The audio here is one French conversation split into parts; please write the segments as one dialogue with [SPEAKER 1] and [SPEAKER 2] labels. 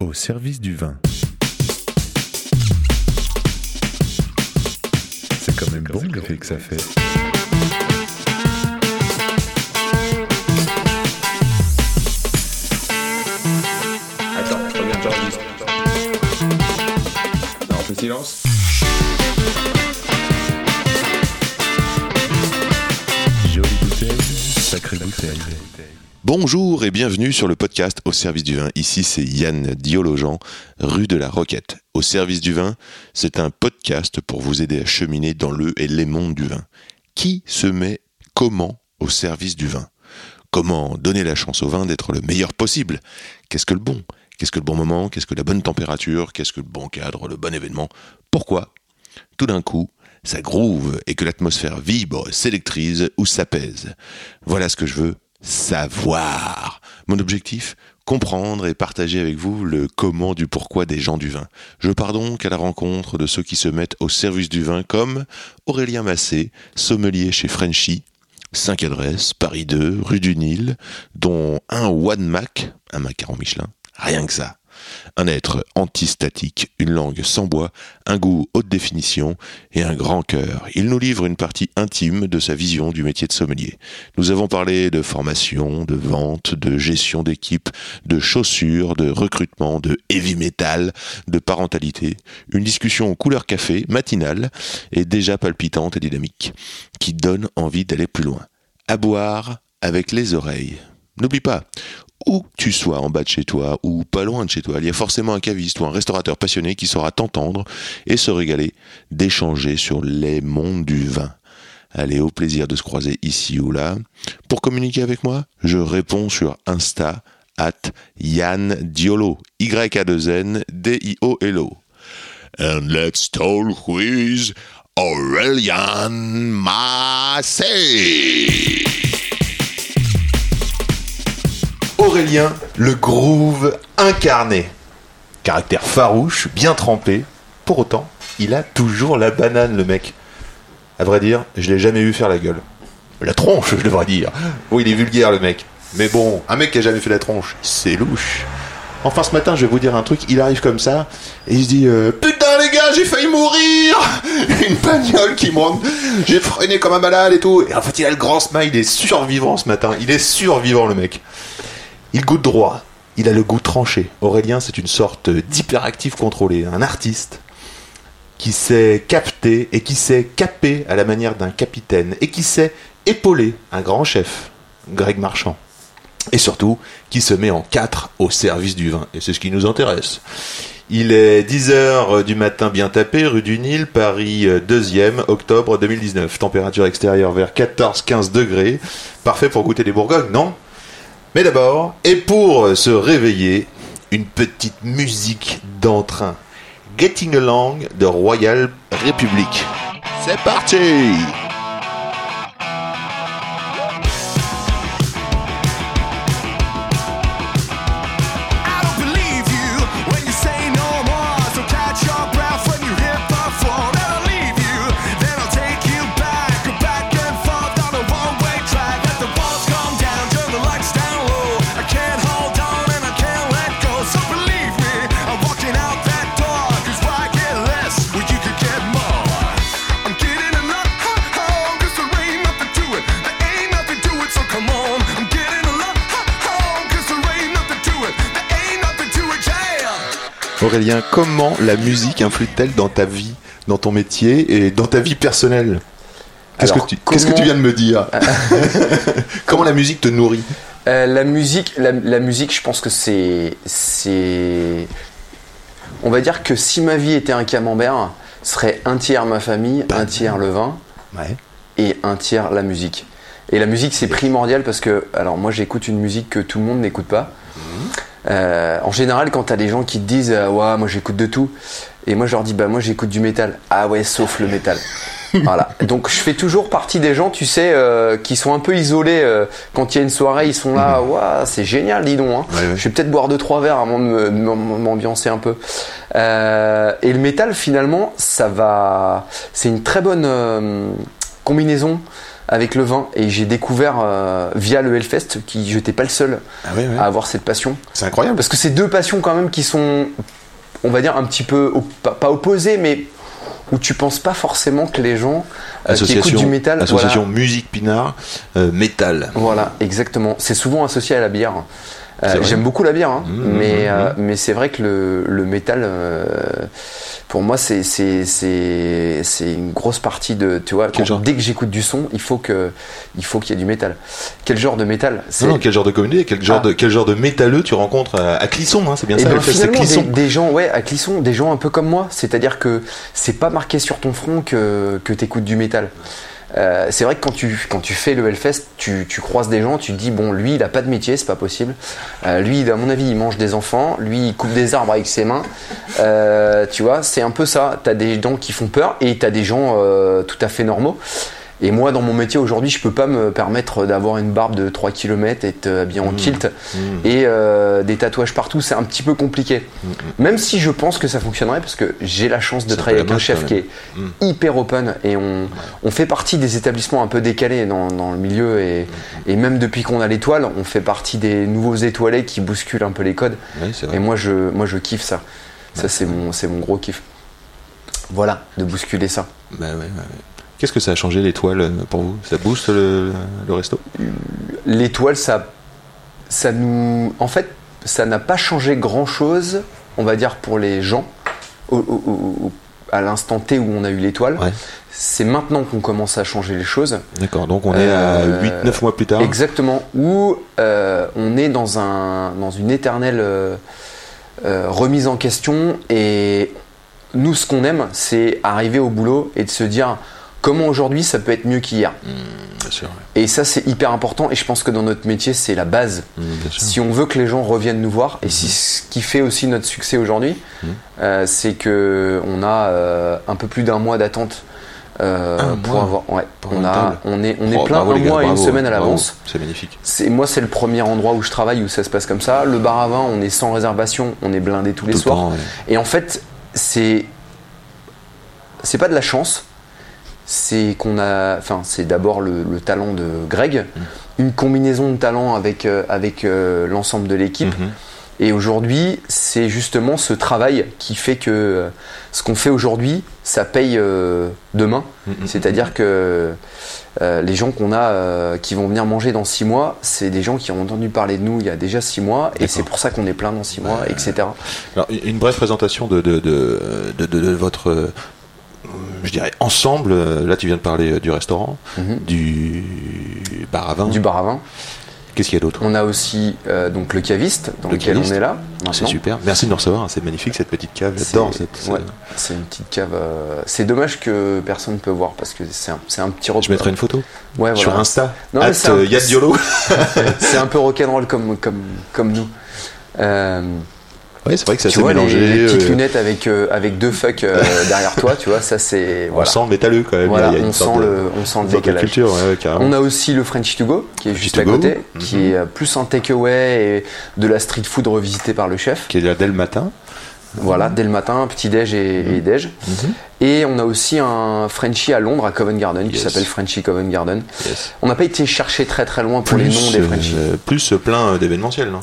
[SPEAKER 1] au service du vin. C'est quand même bon l'effet que ça fait.
[SPEAKER 2] Attends, reviens, j'enregistre. Non, on fait silence.
[SPEAKER 3] Bonjour et bienvenue sur le podcast Au service du vin. Ici c'est Yann Diologen, rue de la Roquette. Au service du vin, c'est un podcast pour vous aider à cheminer dans le et les mondes du vin. Qui se met comment au service du vin? Comment donner la chance au vin d'être le meilleur possible? Qu'est-ce que le bon? Qu'est-ce que le bon moment? Qu'est-ce que la bonne température? Qu'est-ce que le bon cadre, le bon événement? Pourquoi? Tout d'un coup, ça groove et que l'atmosphère vibre, s'électrise ou s'apaise. Voilà ce que je veux savoir. Mon objectif comprendre et partager avec vous le comment du pourquoi des gens du vin. Je pars donc à la rencontre de ceux qui se mettent au service du vin comme Aurélien Massé, sommelier chez Frenchy, 5 adresses, Paris 2, rue du Nil, dont un One Mac, un macaron Michelin, rien que ça. Un être antistatique, une langue sans bois, un goût haute définition et un grand cœur. Il nous livre une partie intime de sa vision du métier de sommelier. Nous avons parlé de formation, de vente, de gestion d'équipe, de chaussures, de recrutement, de heavy metal, de parentalité. Une discussion couleur café, matinale et déjà palpitante et dynamique, qui donne envie d'aller plus loin. À boire avec les oreilles. N'oublie pas, où tu sois en bas de chez toi ou pas loin de chez toi, il y a forcément un caviste ou un restaurateur passionné qui saura t'entendre et se régaler d'échanger sur les mondes du vin. Allez, au plaisir de se croiser ici ou là. Pour communiquer avec moi, je réponds sur Insta at Yann Diolo, Y-A-2-N, D-I-O-L-O. And let's talk with Aurelian Massé. Le groove incarné. Caractère farouche, bien trempé. Pour autant, il a toujours la banane, le mec. À vrai dire, je l'ai jamais vu faire la gueule. La tronche, je devrais dire. Oui, il est vulgaire, le mec. Mais bon, un mec qui a jamais fait la tronche, c'est louche. Enfin, ce matin, je vais vous dire un truc. Il arrive comme ça et il se dit euh, Putain, les gars, j'ai failli mourir Une bagnole qui me rentre. J'ai freiné comme un malade et tout. Et en fait, il a le grand smile. Il est survivant ce matin. Il est survivant, le mec. Il goûte droit. Il a le goût tranché. Aurélien, c'est une sorte d'hyperactif contrôlé, un artiste qui sait capter et qui sait caper à la manière d'un capitaine et qui sait épauler un grand chef, Greg Marchand. Et surtout, qui se met en quatre au service du vin. Et c'est ce qui nous intéresse. Il est 10h du matin bien tapé, rue du Nil, Paris 2e, octobre 2019. Température extérieure vers 14-15 degrés. Parfait pour goûter des Bourgognes, non? Mais d'abord, et pour se réveiller, une petite musique d'entrain. Getting Along de Royal Republic. C'est parti Aurélien, comment la musique influe-t-elle dans ta vie, dans ton métier et dans ta vie personnelle? Qu'est-ce que, tu, que viens de me dire? Comment la musique te nourrit?
[SPEAKER 4] Euh, la musique, la, la musique, je pense que c'est, c'est, on va dire que si ma vie était un camembert, ce serait un tiers ma famille, un tiers le vin
[SPEAKER 3] Ouais.
[SPEAKER 4] et un tiers la musique. Et la musique, c'est primordial parce que, alors moi, j'écoute une musique que tout le monde n'écoute pas. Euh, en général, quand t'as des gens qui te disent, euh, ouais, moi j'écoute de tout, et moi je leur dis, bah moi j'écoute du métal. Ah ouais, sauf le métal. voilà. Donc je fais toujours partie des gens, tu sais, euh, qui sont un peu isolés. euh, quand il y a une soirée, ils sont là, waouh, c'est génial, dis donc. hein.
[SPEAKER 3] Ouais, ouais.
[SPEAKER 4] Je vais peut-être boire deux trois verres avant de m'ambiancer un peu. Et le métal, finalement, ça va. C'est une très bonne combinaison avec le vin. Et j'ai découvert euh, via le Hellfest, qui j'étais pas le seul
[SPEAKER 3] Ah
[SPEAKER 4] à avoir cette passion.
[SPEAKER 3] C'est incroyable.
[SPEAKER 4] Parce que c'est deux passions quand même qui sont, on va dire, un petit peu, op- pas opposées, mais où tu penses pas forcément que les gens euh, qui écoutent du métal.
[SPEAKER 3] association
[SPEAKER 4] voilà,
[SPEAKER 3] musique pinard, euh, métal.
[SPEAKER 4] Voilà, exactement. C'est souvent associé à la bière. Euh. J'aime beaucoup la bière, hein,
[SPEAKER 3] Mmh,
[SPEAKER 4] mais,
[SPEAKER 3] mmh,
[SPEAKER 4] euh, mais c'est vrai que le, le métal, euh, pour moi, c'est c'est- c'est c'est une grosse partie de. Tu vois, quand- dès que j'écoute du son, il faut que il faut qu'il y ait du métal. Quel genre de métal
[SPEAKER 3] Non, non, quel genre de communauté, quel genre,
[SPEAKER 4] Ah.
[SPEAKER 3] de, quel genre de métalleux tu rencontres à, à Clisson, hein, c'est bien
[SPEAKER 4] Et
[SPEAKER 3] ça,
[SPEAKER 4] ben finalement, des,
[SPEAKER 3] Clisson.
[SPEAKER 4] des gens, ouais, à Clisson, des gens un peu comme moi. C'est-à-dire que c'est pas marqué sur ton front que, que t'écoutes du métal. Euh, c'est vrai que quand tu, quand tu fais le Hellfest, tu, tu croises des gens, tu te dis, bon, lui, il a pas de métier, c'est pas possible. Euh, lui, à mon avis, il mange des enfants. Lui, il coupe des arbres avec ses mains. Euh, tu vois, c'est un peu ça. T'as des gens qui font peur et t'as des gens tout à fait normaux. Et moi, dans mon métier aujourd'hui, je peux pas me permettre d'avoir une barbe de 3 km et être habillé en kilt
[SPEAKER 3] Mmh.
[SPEAKER 4] et euh, des tatouages partout, c'est un petit peu compliqué. Même si je pense que ça fonctionnerait parce que j'ai la chance de travailler avec un chef qui est hyper open et on, on fait partie des établissements un peu décalés dans, dans le milieu et, et même depuis qu'on a l'étoile, on fait partie des nouveaux étoilés qui bousculent un peu les codes. Et moi je, moi je kiffe ça. Ça c'est mon, gros kiff. Voilà, de bousculer ça.
[SPEAKER 3] Bah ouais, ouais, ouais. Qu'est-ce que ça a changé l'étoile euh, pour vous? Ça booste le, le resto?
[SPEAKER 4] L'étoile, ça, ça nous. En fait, ça n'a pas changé grand chose, on va dire, pour les gens, au- au- au- au- à l'instant T où on a eu l'étoile.
[SPEAKER 3] Ouais.
[SPEAKER 4] C'est maintenant qu'on commence à changer les choses.
[SPEAKER 3] D'accord, donc on est à
[SPEAKER 4] Euh,
[SPEAKER 3] 8-9 mois plus tard.
[SPEAKER 4] Exactement. Où euh, on est dans, un, dans une éternelle euh, euh, remise en question. Et nous, ce qu'on aime, c'est arriver au boulot et de se dire comment aujourd'hui ça peut être mieux qu'hier.
[SPEAKER 3] Bien sûr. ouais.
[SPEAKER 4] Et ça, c'est hyper important. Et je pense que dans notre métier, c'est la base.
[SPEAKER 3] Mmh.
[SPEAKER 4] Si on veut que les gens reviennent nous voir, et si ce qui fait aussi notre succès aujourd'hui, euh, c'est que on a euh, un peu plus d'un mois d'attente euh, pour
[SPEAKER 3] mois
[SPEAKER 4] avoir. Ouais,
[SPEAKER 3] pour
[SPEAKER 4] on a, est, on est
[SPEAKER 3] Oh,
[SPEAKER 4] plein
[SPEAKER 3] bravo,
[SPEAKER 4] un
[SPEAKER 3] gars,
[SPEAKER 4] mois et une semaine à l'avance.
[SPEAKER 3] C'est magnifique.
[SPEAKER 4] C'est moi, c'est le premier endroit où je travaille où ça se passe comme ça. Le bar à vin, on est sans réservation, on est blindé tous les
[SPEAKER 3] le
[SPEAKER 4] soirs.
[SPEAKER 3] temps, ouais.
[SPEAKER 4] Et en fait, c'est c'est pas de la chance. C'est qu'on a, enfin, c'est d'abord le, le talent de Greg,
[SPEAKER 3] Mm.
[SPEAKER 4] une combinaison de talent avec euh, avec euh, l'ensemble de l'équipe.
[SPEAKER 3] Mhm.
[SPEAKER 4] Et aujourd'hui, c'est justement ce travail qui fait que euh, ce qu'on fait aujourd'hui, ça paye euh, demain.
[SPEAKER 3] Mhm.
[SPEAKER 4] C'est-à-dire que euh, les gens qu'on a qui vont venir manger dans six mois, c'est des gens qui ont entendu parler de nous il y a déjà six mois, et c'est pour ça qu'on est plein dans six mois, etc.
[SPEAKER 3] Alors, une brève présentation de, de, de, votre, je dirais, ensemble. Euh, Là, tu viens de parler euh, du restaurant,
[SPEAKER 4] Mhm.
[SPEAKER 3] du bar à vin.
[SPEAKER 4] Du bar à vin.
[SPEAKER 3] Qu'est-ce qu'il y a d'autre?
[SPEAKER 4] On a aussi euh, donc le caviste dans
[SPEAKER 3] Le
[SPEAKER 4] lequel
[SPEAKER 3] caviste.
[SPEAKER 4] on est là.
[SPEAKER 3] C'est
[SPEAKER 4] maintenant.
[SPEAKER 3] super. Merci de nous recevoir. hein. C'est magnifique cette petite cave.
[SPEAKER 4] C'est-
[SPEAKER 3] J'adore cette.
[SPEAKER 4] ouais, c'est une petite cave. euh, C'est dommage que personne ne peut voir parce que c'est un, c'est un petit
[SPEAKER 3] Je mettrai une photo
[SPEAKER 4] Ouais,
[SPEAKER 3] sur. Insta.
[SPEAKER 4] Non, mais c'est un-
[SPEAKER 3] euh, Yann Diolo.
[SPEAKER 4] c'est un peu rock'n'roll comme, comme, comme nous. Euh,
[SPEAKER 3] Oui, c'est vrai que ça s'est
[SPEAKER 4] vois, les,
[SPEAKER 3] mélangé.
[SPEAKER 4] les petites
[SPEAKER 3] euh,
[SPEAKER 4] lunettes avec, euh, avec deux fucks euh, derrière toi, tu vois, ça c'est.
[SPEAKER 3] On
[SPEAKER 4] Voilà,
[SPEAKER 3] sent le métalleux quand même.
[SPEAKER 4] Voilà,
[SPEAKER 3] Il y a une
[SPEAKER 4] on, sent
[SPEAKER 3] de-
[SPEAKER 4] le, on sent le décalage.
[SPEAKER 3] culture, ouais.
[SPEAKER 4] On a aussi le Frenchy to go qui est juste à côté, qui
[SPEAKER 3] Mhm.
[SPEAKER 4] est euh, plus un takeaway et de la street food revisité par le chef.
[SPEAKER 3] Qui est là dès le matin.
[SPEAKER 4] Voilà, dès le matin, petit déj et,
[SPEAKER 3] Mhm.
[SPEAKER 4] et déj. Et on a aussi un Frenchy à Londres, à Covent Garden, qui s'appelle Frenchy Covent Garden.
[SPEAKER 3] Yes.
[SPEAKER 4] On n'a pas été chercher très très loin pour les noms des
[SPEAKER 3] euh,
[SPEAKER 4] Frenchies.
[SPEAKER 3] plus plein d'événementiels, non?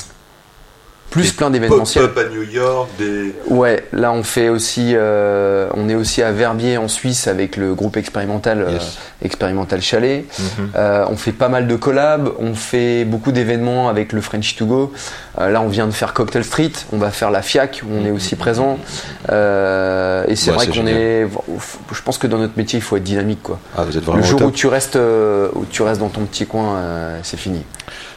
[SPEAKER 4] Plus
[SPEAKER 3] des
[SPEAKER 4] plein d'événementiels.
[SPEAKER 3] Pop-up à New York, des.
[SPEAKER 4] Ouais, là on fait aussi, euh, on est aussi à Verbier en Suisse avec le groupe expérimental, euh, expérimental Chalet.
[SPEAKER 3] Mhm.
[SPEAKER 4] Euh, on fait pas mal de collabs, on fait beaucoup d'événements avec le French to go. Là on vient de faire Cocktail Street, on va faire la FIAC, où on est aussi présent. Et c'est
[SPEAKER 3] Ouais,
[SPEAKER 4] vrai qu'on est, je pense que dans notre métier il faut être dynamique quoi.
[SPEAKER 3] Ah, vous êtes vraiment
[SPEAKER 4] Le jour où tu restes, où tu restes dans ton petit coin, c'est fini.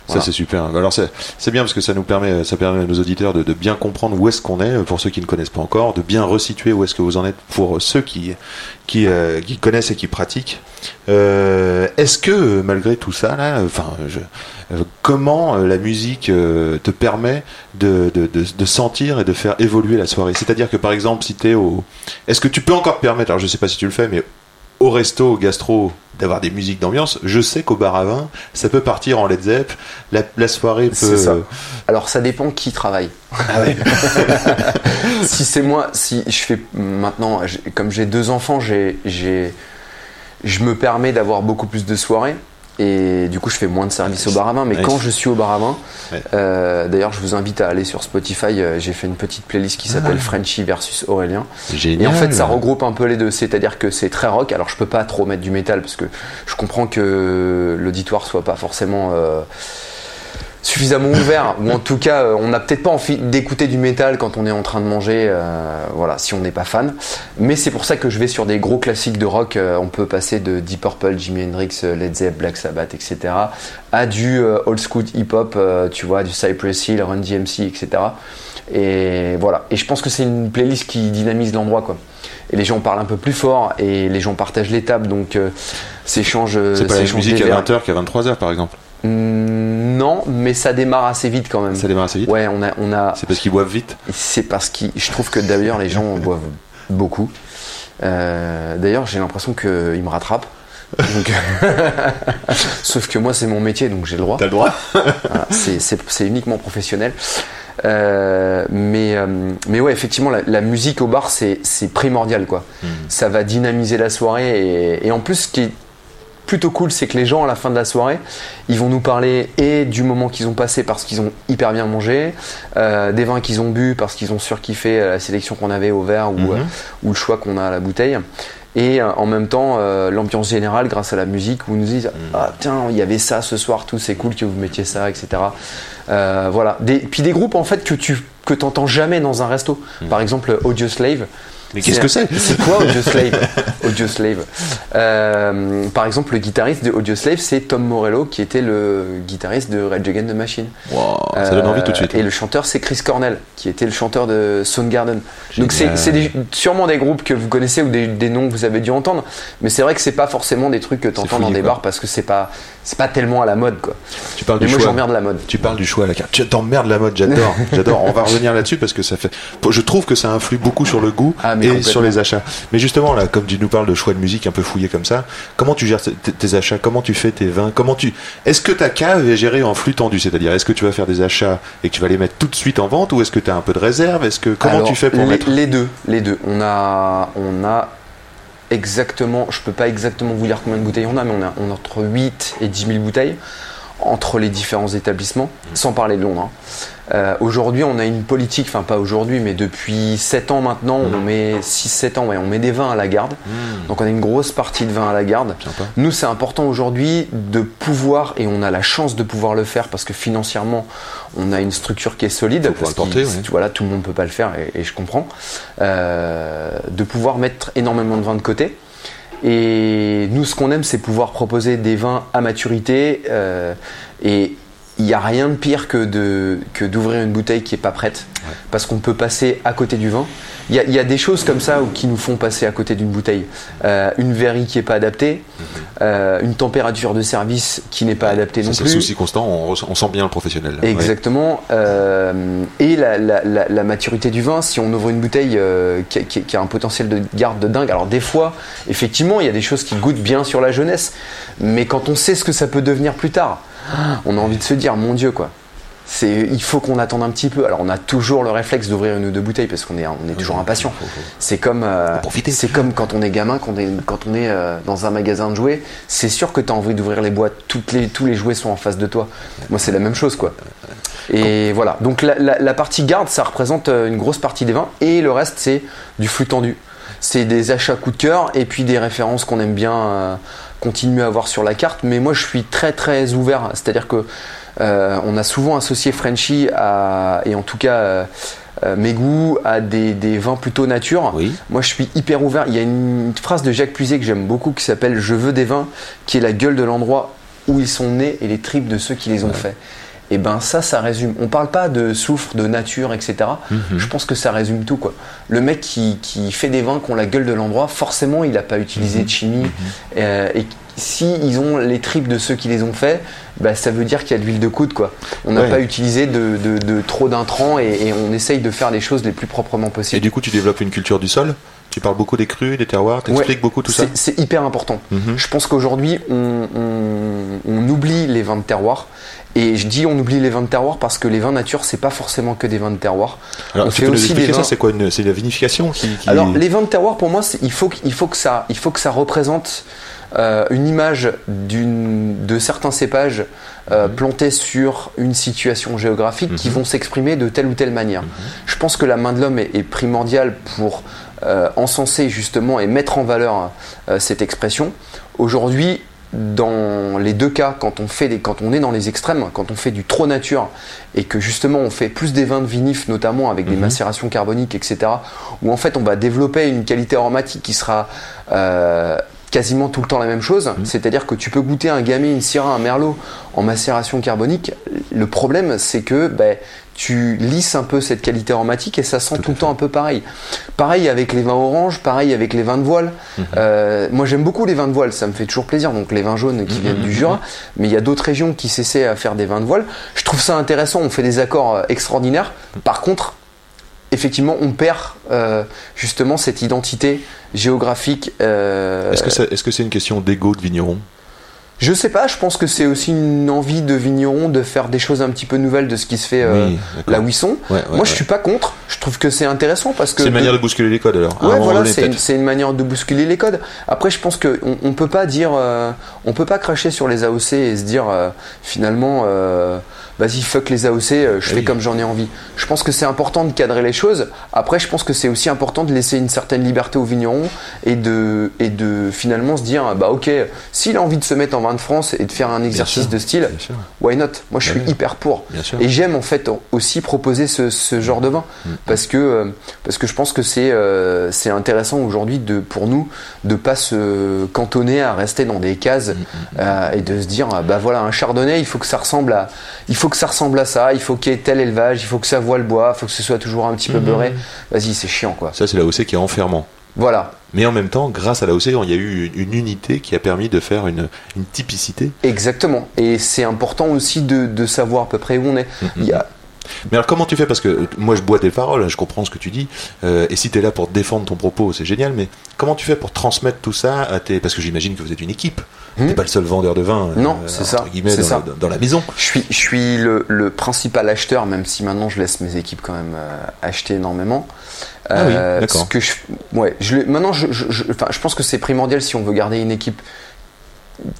[SPEAKER 3] Ça c'est super. Alors c'est bien parce que ça nous permet, ça permet à nos auditeurs de, de bien comprendre où est-ce qu'on est pour ceux qui ne connaissent pas encore, de bien resituer où est-ce que vous en êtes pour ceux qui qui, euh, qui connaissent et qui pratiquent. Euh, est-ce que euh, malgré tout ça là, enfin, je, euh, comment euh, la musique euh, te permet de, de, de, de sentir et de faire évoluer la soirée? C'est-à-dire que par exemple si t'es au, est-ce que tu peux encore te permettre, alors je sais pas si tu le fais, mais au resto, au gastro, d'avoir des musiques d'ambiance. Je sais qu'au bar à vin, ça peut partir en Led Zepp. La, la soirée peut.
[SPEAKER 4] C'est ça. Alors ça dépend qui travaille.
[SPEAKER 3] Ah ouais.
[SPEAKER 4] si c'est moi, si je fais maintenant, comme j'ai deux enfants, j'ai j'ai je me permets d'avoir beaucoup plus de soirées. Et du coup, je fais moins de services au bar à vin. Mais quand je suis au bar à vin,
[SPEAKER 3] Ouais.
[SPEAKER 4] euh, d'ailleurs, je vous invite à aller sur Spotify. euh, J'ai fait une petite playlist qui s'appelle
[SPEAKER 3] Ah.
[SPEAKER 4] Frenchy versus Aurélien.
[SPEAKER 3] Génial.
[SPEAKER 4] Et en fait, ça regroupe un peu les deux. C'est-à-dire que c'est très rock. Alors, je peux pas trop mettre du métal parce que je comprends que l'auditoire soit pas forcément euh, suffisamment ouvert. Ou en tout cas, euh, on n'a peut-être pas envie d'écouter du métal quand on est en train de manger. euh, voilà, si on n'est pas fan. Mais c'est pour ça que je vais sur des gros classiques de rock. Euh, on peut passer de Deep Purple, Jimi Hendrix, Led Zepp, Black Sabbath, etc. à du euh, old school hip-hop. tu vois, du Cypress Hill, Run DMC, etc. Et voilà. Et je pense que c'est une playlist qui dynamise l'endroit, quoi. Et les gens parlent un peu plus fort et les gens partagent les tables, donc s'échangent.
[SPEAKER 3] C'est pas la musique à
[SPEAKER 4] verres.
[SPEAKER 3] 20h qu'à 23h par exemple.
[SPEAKER 4] Hmm, non, mais ça démarre assez vite quand même.
[SPEAKER 3] Ça démarre assez vite.
[SPEAKER 4] Ouais, on a, on a.
[SPEAKER 3] C'est parce qu'ils boivent vite.
[SPEAKER 4] C'est parce que je trouve que d'ailleurs les gens boivent beaucoup. Euh, d'ailleurs, j'ai l'impression qu'ils me rattrapent. Donc, Sauf que moi, c'est mon métier, donc j'ai le droit.
[SPEAKER 3] T'as le droit.
[SPEAKER 4] Voilà, c'est- uniquement professionnel. Euh, mais, euh, mais ouais, effectivement, la, la musique au bar, c'est primordial. quoi. Ça va dynamiser la soirée. Et, et en plus, ce qui est plutôt cool, c'est que les gens, à la fin de la soirée, ils vont nous parler et du moment qu'ils ont passé parce qu'ils ont hyper bien mangé, euh, des vins qu'ils ont bu parce qu'ils ont surkiffé euh, la sélection qu'on avait au verre ou,
[SPEAKER 3] Mhm.
[SPEAKER 4] euh, ou le choix qu'on a à la bouteille. Et en même temps, euh, l'ambiance générale grâce à la musique où ils nous disent Ah, tiens, il y avait ça ce soir, tout, c'est cool que vous mettiez ça, etc. Euh, voilà. Des, puis des groupes en fait que tu que t'entends jamais dans un resto. Par exemple, Audio Slave.
[SPEAKER 3] Mais qu'est-ce que c'est
[SPEAKER 4] C'est quoi Audio Slave Audio Slave. Euh, par exemple, le guitariste de Audio Slave, c'est Tom Morello, qui était le guitariste de Rage Against the Machine.
[SPEAKER 3] Wow, ça donne envie tout de suite.
[SPEAKER 4] Euh, Et le chanteur, c'est Chris Cornell, qui était le chanteur de Soundgarden. Donc c'est sûrement des groupes que vous connaissez ou des, des noms que vous avez dû entendre, mais c'est vrai que c'est pas forcément des trucs que tu entends dans des
[SPEAKER 3] quoi.
[SPEAKER 4] bars parce que c'est pas c'est pas tellement à la mode quoi.
[SPEAKER 3] Tu parles
[SPEAKER 4] Mais
[SPEAKER 3] du
[SPEAKER 4] moi
[SPEAKER 3] choix.
[SPEAKER 4] j'emmerde la mode.
[SPEAKER 3] Tu parles du choix à la carte. Tu t'emmerdes la mode, j'adore. j'adore. On va revenir là-dessus parce que ça fait. Je trouve que ça influe beaucoup sur le goût
[SPEAKER 4] Ah,
[SPEAKER 3] et sur les achats. Mais justement, là, comme tu nous parles de choix de musique un peu fouillé comme ça, comment tu gères tes, tes achats? Comment tu fais tes vins? Comment tu Est-ce que ta cave est gérée en flux tendu? C'est-à-dire, est-ce que tu vas faire des achats et que tu vas les mettre tout de suite en vente ou est-ce que tu as un peu de réserve? Est-ce que comment
[SPEAKER 4] Alors,
[SPEAKER 3] tu fais pour
[SPEAKER 4] les,
[SPEAKER 3] mettre
[SPEAKER 4] les deux, les deux. On a on a exactement, je peux pas exactement vous dire combien de bouteilles on a, mais on a, on a entre 8 et 10 000 bouteilles entre les différents établissements, sans parler de Londres. hein. Euh, aujourd'hui, on a une politique, enfin pas aujourd'hui, mais depuis 7 ans maintenant, on met 6-7 ans, ouais, on met des vins à la garde. Donc on a une grosse partie de vin à la garde.
[SPEAKER 3] Sympa.
[SPEAKER 4] Nous, c'est important aujourd'hui de pouvoir, et on a la chance de pouvoir le faire parce que financièrement, on a une structure qui est solide. Parce
[SPEAKER 3] porter.
[SPEAKER 4] Voilà, tout le monde ne peut pas le faire et, et je comprends. Euh, de pouvoir mettre énormément de vin de côté. Et nous, ce qu'on aime, c'est pouvoir proposer des vins à maturité. euh, et il n'y a rien de pire que de que d'ouvrir une bouteille qui est pas prête, parce qu'on peut passer à côté du vin. Il y a, il y a des choses comme ça où- qui nous font passer à côté d'une bouteille. Euh, une verrie qui est pas adaptée, euh, une température de service qui n'est pas adaptée
[SPEAKER 3] Ça,
[SPEAKER 4] non
[SPEAKER 3] c'est le
[SPEAKER 4] plus.
[SPEAKER 3] souci constant. On, sent bien le professionnel. Ouais.
[SPEAKER 4] Exactement. Euh, et la, la- la- la maturité du vin, si on ouvre une bouteille qui a un potentiel de garde de dingue, alors des fois, effectivement, il y a des choses qui goûtent bien sur la jeunesse, mais quand on sait ce que ça peut devenir plus tard, on a envie de se dire, mon Dieu, quoi. C'est, il faut qu'on attende un petit peu. Alors on a toujours le réflexe d'ouvrir une ou deux bouteilles parce qu'on est, on est toujours impatient. C'est comme, euh, c'est comme quand on est gamin, quand on est, quand on est euh, dans un magasin de jouets. C'est sûr que tu as envie d'ouvrir les boîtes. Toutes les, tous les jouets sont en face de toi. Moi, c'est la même chose, quoi. Et voilà. Donc la, la- la partie garde, ça représente euh, une grosse partie des vins, et le reste, c'est du flux tendu. C'est des achats coup de cœur, et puis des références qu'on aime bien euh, continuer à avoir sur la carte. Mais moi, je suis très très ouvert. C'est-à-dire que euh, on a souvent associé Frenchy à, et en tout cas euh, euh, mes goûts à des, des vins plutôt nature.
[SPEAKER 3] Oui.
[SPEAKER 4] Moi, je suis hyper ouvert. Il y a une phrase de Jacques Puiset que j'aime beaucoup qui s'appelle Je veux des vins, qui est la gueule de l'endroit où ils sont nés et les tripes de ceux qui les ont faits. Et ben ça, ça résume. On parle pas de soufre, de nature, etc. Je pense que ça résume tout quoi. Le mec qui, qui fait des vins qui ont la gueule de l'endroit, forcément, il n'a pas utilisé de chimie. Euh, et si ils ont les tripes de ceux qui les ont faits, bah, ça veut dire qu'il y a de l'huile de coude quoi. On n'a
[SPEAKER 3] Ouais.
[SPEAKER 4] pas utilisé de, de- de trop d'intrants et, et on essaye de faire les choses les plus proprement
[SPEAKER 3] Et
[SPEAKER 4] possible.
[SPEAKER 3] du coup, tu développes une culture du sol? Tu parles beaucoup des crus, des terroirs. T'expliques
[SPEAKER 4] Ouais,
[SPEAKER 3] beaucoup tout ça.
[SPEAKER 4] c'est- hyper important.
[SPEAKER 3] Mhm.
[SPEAKER 4] Je pense qu'aujourd'hui, on, on- on oublie les vins de terroir. Et je dis on oublie les vins de terroir parce que les vins nature, c'est pas forcément que des vins de terroir.
[SPEAKER 3] Alors,
[SPEAKER 4] on
[SPEAKER 3] tu
[SPEAKER 4] fait aussi des
[SPEAKER 3] expliquer ça
[SPEAKER 4] vins-
[SPEAKER 3] C'est quoi une- C'est la vinification qui. qui-
[SPEAKER 4] Alors, les vins de terroir, pour moi, il faut, que- il faut, que ça, il faut que ça représente euh, une image d'une- de certains cépages euh,
[SPEAKER 3] Mhm.
[SPEAKER 4] plantés sur une situation géographique qui
[SPEAKER 3] Mhm.
[SPEAKER 4] vont s'exprimer de telle ou telle manière. Je pense que la main de l'homme est, est primordiale pour encenser justement et mettre en valeur euh, cette expression. Aujourd'hui, dans les deux cas, quand on, fait des, quand on est dans les extrêmes, quand on fait du trop nature et que justement on fait plus des vins de vinif, notamment avec des
[SPEAKER 3] Mhm.
[SPEAKER 4] macérations carboniques, etc., où en fait on va développer une qualité aromatique qui sera euh, quasiment tout le temps la même chose,
[SPEAKER 3] Mhm.
[SPEAKER 4] c'est-à-dire que tu peux goûter un gamay, une syrah, un merlot en macération carbonique. Le problème, c'est que ben, tu lisses un peu cette qualité aromatique et ça sent tout, le temps un peu pareil. Pareil avec les vins oranges, pareil avec les vins de voile.
[SPEAKER 3] Mhm.
[SPEAKER 4] Euh, moi j'aime beaucoup les vins de voile, ça me fait toujours plaisir. Donc les vins jaunes qui
[SPEAKER 3] Mhm,
[SPEAKER 4] viennent du
[SPEAKER 3] mhm,
[SPEAKER 4] Jura, mais il y a d'autres régions qui s'essaient à faire des vins de voile. Je trouve ça intéressant, on fait des accords euh, extraordinaires. Par contre, effectivement, on perd euh, justement cette identité géographique. euh,
[SPEAKER 3] Est-ce que c'est est-ce que c'est une question d'ego de vigneron?
[SPEAKER 4] Je sais pas, je pense que c'est aussi une envie de vigneron de faire des choses un petit peu nouvelles de ce qui se fait euh,
[SPEAKER 3] Oui,
[SPEAKER 4] là où ils sont.
[SPEAKER 3] Ouais, ouais,
[SPEAKER 4] Moi, je suis pas contre. Je trouve que c'est intéressant parce que
[SPEAKER 3] C'est une manière de bousculer les codes alors.
[SPEAKER 4] Ouais, voilà, c'est une, une manière de bousculer les codes. Après, je pense que on, on peut pas dire, euh, on peut pas cracher sur les AOC et se dire euh, finalement, euh, vas-y fuck les AOC, euh, je
[SPEAKER 3] Ah
[SPEAKER 4] fais
[SPEAKER 3] oui.
[SPEAKER 4] comme j'en ai envie. Je pense que c'est important de cadrer les choses. Après, je pense que c'est aussi important de laisser une certaine liberté aux vignerons et de et de finalement se dire, bah ok, s'il a envie de se mettre en vin de France et de faire un exercice
[SPEAKER 3] sûr,
[SPEAKER 4] de style, why not? Moi, je
[SPEAKER 3] Bah
[SPEAKER 4] suis hyper pour. Et j'aime en fait aussi proposer ce, ce genre de vin
[SPEAKER 3] Mm.
[SPEAKER 4] parce que euh, parce que je pense que c'est euh, c'est intéressant aujourd'hui pour nous de pas se cantonner à rester dans des cases
[SPEAKER 3] Mm,
[SPEAKER 4] euh, et de se dire ah, bah voilà un chardonnay il faut que ça ressemble à il faut que ça ressemble à ça il faut qu'il y ait tel élevage il faut que ça voit le bois il faut que ce soit toujours un petit peu
[SPEAKER 3] Mhm.
[SPEAKER 4] beurré vas-y c'est chiant quoi
[SPEAKER 3] Ça, c'est la OC qui est enfermant.
[SPEAKER 4] voilà
[SPEAKER 3] Mais en même temps, grâce à la OC, il y a eu une, unité qui a permis de faire une, une typicité.
[SPEAKER 4] exactement et c'est important aussi de, de savoir à peu près où on est il y a
[SPEAKER 3] Mais alors, comment tu fais? Parce que euh, moi, je bois tes paroles, je comprends ce que tu dis. euh, et si tu es là pour défendre ton propos, c'est génial. Mais comment tu fais pour transmettre tout ça à tes. Parce que j'imagine que vous êtes une équipe.
[SPEAKER 4] Hmm?
[SPEAKER 3] T'es pas le seul vendeur de vin. euh,
[SPEAKER 4] Non, c'est
[SPEAKER 3] entre
[SPEAKER 4] ça,
[SPEAKER 3] guillemets,
[SPEAKER 4] c'est
[SPEAKER 3] dans,
[SPEAKER 4] ça.
[SPEAKER 3] dans- dans la maison.
[SPEAKER 4] Je suis, je suis le, le principal acheteur, même si maintenant je laisse mes équipes quand même euh, acheter énormément.
[SPEAKER 3] Ah oui,
[SPEAKER 4] Euh,
[SPEAKER 3] d'accord.
[SPEAKER 4] que je, ouais, je, maintenant, je, je, je- enfin, je pense que c'est primordial si on veut garder une équipe.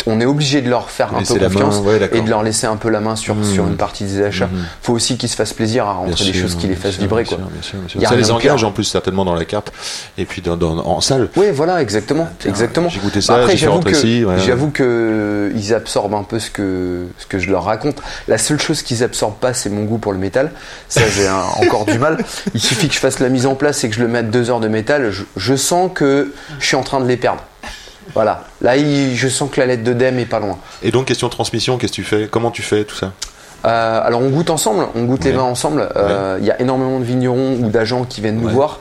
[SPEAKER 4] On est obligé de leur faire un peu confiance
[SPEAKER 3] main, ouais, d'accord.
[SPEAKER 4] et de leur laisser un peu la main sur,
[SPEAKER 3] Mhm.
[SPEAKER 4] sur une partie des achats.
[SPEAKER 3] Mhm.
[SPEAKER 4] faut aussi qu'ils se fassent plaisir à rentrer
[SPEAKER 3] Bien
[SPEAKER 4] des
[SPEAKER 3] sûr,
[SPEAKER 4] choses qui les fassent
[SPEAKER 3] sûr,
[SPEAKER 4] vibrer.
[SPEAKER 3] bien
[SPEAKER 4] Quoi.
[SPEAKER 3] bien Ça les engage en plus certainement dans la carte et puis dans, dans- en salle.
[SPEAKER 4] Oui, voilà, exactement.
[SPEAKER 3] Tiens,
[SPEAKER 4] exactement.
[SPEAKER 3] J'ai goûté ça,
[SPEAKER 4] Après,
[SPEAKER 3] j'ai fait
[SPEAKER 4] j'avoue que,
[SPEAKER 3] ici. ouais.
[SPEAKER 4] j'avoue que ils absorbent un peu ce que, ce que je leur raconte. La seule chose qu'ils absorbent pas, c'est mon goût pour le métal. Ça, j'ai encore du mal. Il suffit que je fasse la mise en place et que je le mette deux heures de métal. Je, je sens que je suis en train de les perdre. Voilà. Là, il- je sens que la lettre de Dem est pas loin.
[SPEAKER 3] Et donc, question transmission, qu'est-ce que tu fais? Comment tu fais tout ça?
[SPEAKER 4] Euh, alors on goûte ensemble, on goûte les vins ensemble. Euh, Il y a énormément de vignerons ou d'agents qui viennent nous
[SPEAKER 3] Ouais.
[SPEAKER 4] voir.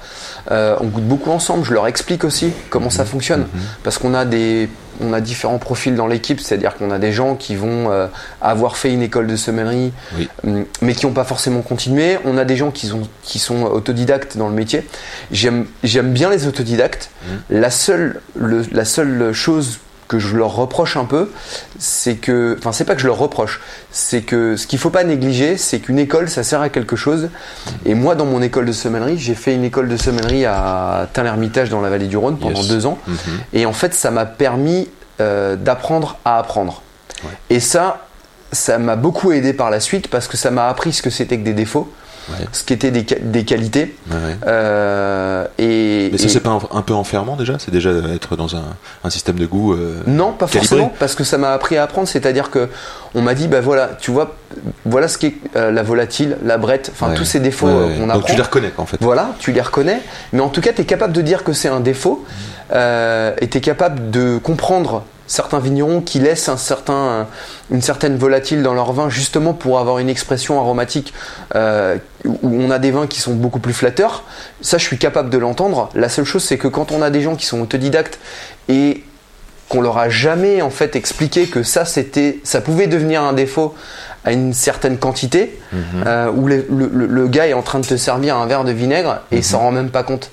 [SPEAKER 4] Euh, on goûte beaucoup ensemble. Je leur explique aussi comment ça fonctionne
[SPEAKER 3] Mhm.
[SPEAKER 4] parce qu'on a des, on a différents profils dans l'équipe. C'est-à-dire qu'on a des gens qui vont euh, avoir fait une école de sommellerie,
[SPEAKER 3] Oui.
[SPEAKER 4] hum, mais qui n'ont pas forcément continué. On a des gens qui sont, qui sont autodidactes dans le métier. J'aime, bien les autodidactes.
[SPEAKER 3] Mhm.
[SPEAKER 4] La seule, le- la seule chose que je leur reproche un peu, c'est que, enfin, c'est pas que je leur reproche, c'est que ce qu'il faut pas négliger, c'est qu'une école, ça sert à quelque chose. Et moi, dans mon école de sommellerie, j'ai fait une école de sommellerie à Tain-l'Hermitage dans la vallée du Rhône pendant
[SPEAKER 3] Yes.
[SPEAKER 4] deux ans.
[SPEAKER 3] Mhm.
[SPEAKER 4] Et en fait, ça m'a permis euh, d'apprendre à apprendre.
[SPEAKER 3] Ouais.
[SPEAKER 4] Et ça, ça m'a beaucoup aidé par la suite parce que ça m'a appris ce que c'était que des défauts,
[SPEAKER 3] Ouais.
[SPEAKER 4] ce des, ca- des qualités.
[SPEAKER 3] Ouais.
[SPEAKER 4] Euh, et,
[SPEAKER 3] Mais ça,
[SPEAKER 4] et-
[SPEAKER 3] c'est pas un, un peu enfermant déjà? C'est déjà être dans un, un système de goût euh,
[SPEAKER 4] Non, pas
[SPEAKER 3] Calibré?
[SPEAKER 4] forcément, parce que ça m'a appris à apprendre. C'est-à-dire que on m'a dit, bah voilà, tu vois, voilà ce qu'est euh, la volatile, la brette, enfin
[SPEAKER 3] ouais.
[SPEAKER 4] tous ces défauts euh, qu'on
[SPEAKER 3] Donc
[SPEAKER 4] apprend.
[SPEAKER 3] tu les reconnais en fait.
[SPEAKER 4] Voilà, tu les reconnais, mais en tout cas, tu es capable de dire que c'est un défaut euh, et tu es capable de comprendre certains vignerons qui laissent un certain, une certaine volatile dans leur vin justement pour avoir une expression aromatique euh, où on a des vins qui sont beaucoup plus flatteurs. Ça, je suis capable de l'entendre. La seule chose, c'est que quand on a des gens qui sont autodidactes et qu'on leur a jamais en fait expliqué que ça c'était ça pouvait devenir un défaut à une certaine quantité
[SPEAKER 3] Mhm.
[SPEAKER 4] euh, où le, le- le- le gars est en train de te servir un verre de vinaigre et il s'en rend même pas compte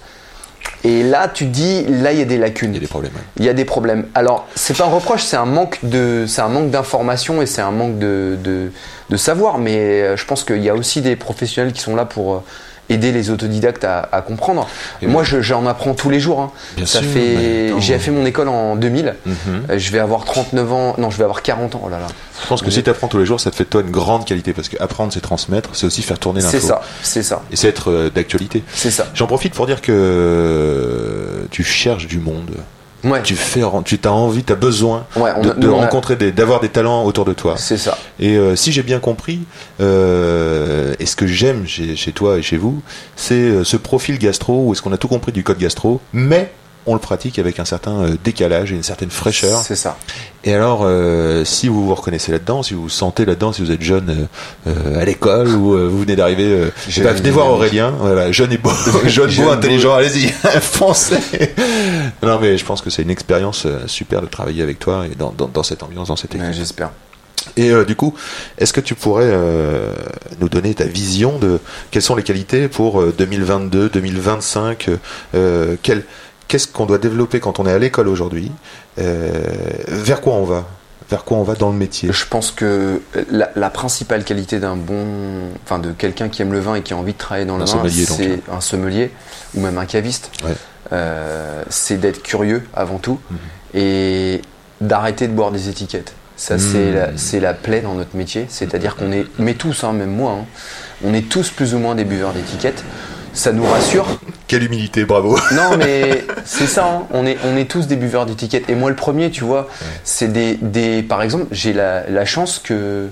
[SPEAKER 4] et là tu dis là il y a des lacunes
[SPEAKER 3] Il y a des problèmes. ouais.
[SPEAKER 4] il y a des problèmes alors c'est pas un reproche c'est un manque de c'est un manque d'information et c'est un manque de, de, de savoir mais euh, je pense qu'il y a aussi des professionnels qui sont là pour euh, aider les autodidactes à, à comprendre.
[SPEAKER 3] Et
[SPEAKER 4] Moi, je- j'en apprends tous les jours. hein. Ça
[SPEAKER 3] sûr,
[SPEAKER 4] fait,
[SPEAKER 3] attends.
[SPEAKER 4] j'ai fait mon école en 2000.
[SPEAKER 3] Mhm.
[SPEAKER 4] Euh, Je vais avoir 39 ans. Non, je vais avoir 40 ans. Oh là là.
[SPEAKER 3] Je pense que si tu apprends tous les jours, ça te fait de toi une grande qualité parce que apprendre, c'est transmettre, c'est aussi faire tourner l'info.
[SPEAKER 4] C'est ça, c'est ça,
[SPEAKER 3] Et c'est être euh, d'actualité.
[SPEAKER 4] c'est ça.
[SPEAKER 3] J'en profite pour dire que euh, tu cherches du monde.
[SPEAKER 4] Ouais,
[SPEAKER 3] Tu fais, tu as envie, tu as besoin
[SPEAKER 4] ouais, on
[SPEAKER 3] de,
[SPEAKER 4] a-
[SPEAKER 3] de
[SPEAKER 4] nous, on a-
[SPEAKER 3] rencontrer des, d'avoir des talents autour de toi.
[SPEAKER 4] C'est ça.
[SPEAKER 3] Et euh, si j'ai bien compris, euh, et ce que j'aime chez, chez toi et chez vous, c'est euh, ce profil gastro où est-ce qu'on a tout compris du code gastro, mais on le pratique avec un certain euh, décalage et une certaine fraîcheur.
[SPEAKER 4] C'est ça.
[SPEAKER 3] Et alors, euh, si vous vous reconnaissez là-dedans, si vous vous sentez là-dedans, si vous êtes jeune euh, à l'école ou euh, vous venez d'arriver, bah, venez voir. Aurélien, voilà, jeune et beau, jeune,
[SPEAKER 4] Jeune,
[SPEAKER 3] beau, intelligent, allez-y, foncez. non mais je pense que c'est une expérience super de travailler avec toi et dans, dans, dans cette ambiance, dans cette équipe.
[SPEAKER 4] Ouais, J'espère.
[SPEAKER 3] Et euh, du coup, est-ce que tu pourrais euh, nous donner ta vision de quelles sont les qualités pour euh, 2022, 2025 euh, euh, quel- Qu'est-ce qu'on doit développer quand on est à l'école aujourd'hui euh, Vers quoi on va Vers quoi on va dans le métier?
[SPEAKER 4] Je pense que la, la principale qualité d'un bon, enfin de quelqu'un qui aime le vin et qui a envie de travailler dans le
[SPEAKER 3] Un
[SPEAKER 4] vin, c'est un sommelier ou même un caviste.
[SPEAKER 3] Ouais.
[SPEAKER 4] Euh, c'est d'être curieux avant tout
[SPEAKER 3] Mhm.
[SPEAKER 4] et d'arrêter de boire des étiquettes. Ça, c'est
[SPEAKER 3] Mhm.
[SPEAKER 4] la, c'est la plaie dans notre métier. C'est-à-dire qu'on est, mais tous, hein, même moi, hein, on est tous plus ou moins des buveurs d'étiquettes. Ça nous rassure.
[SPEAKER 3] Quelle humilité, bravo
[SPEAKER 4] Non, mais c'est ça, hein. on, est, on est tous des buveurs d'étiquettes. Et moi, le premier, tu vois, c'est des, des. Par exemple, j'ai la, la chance que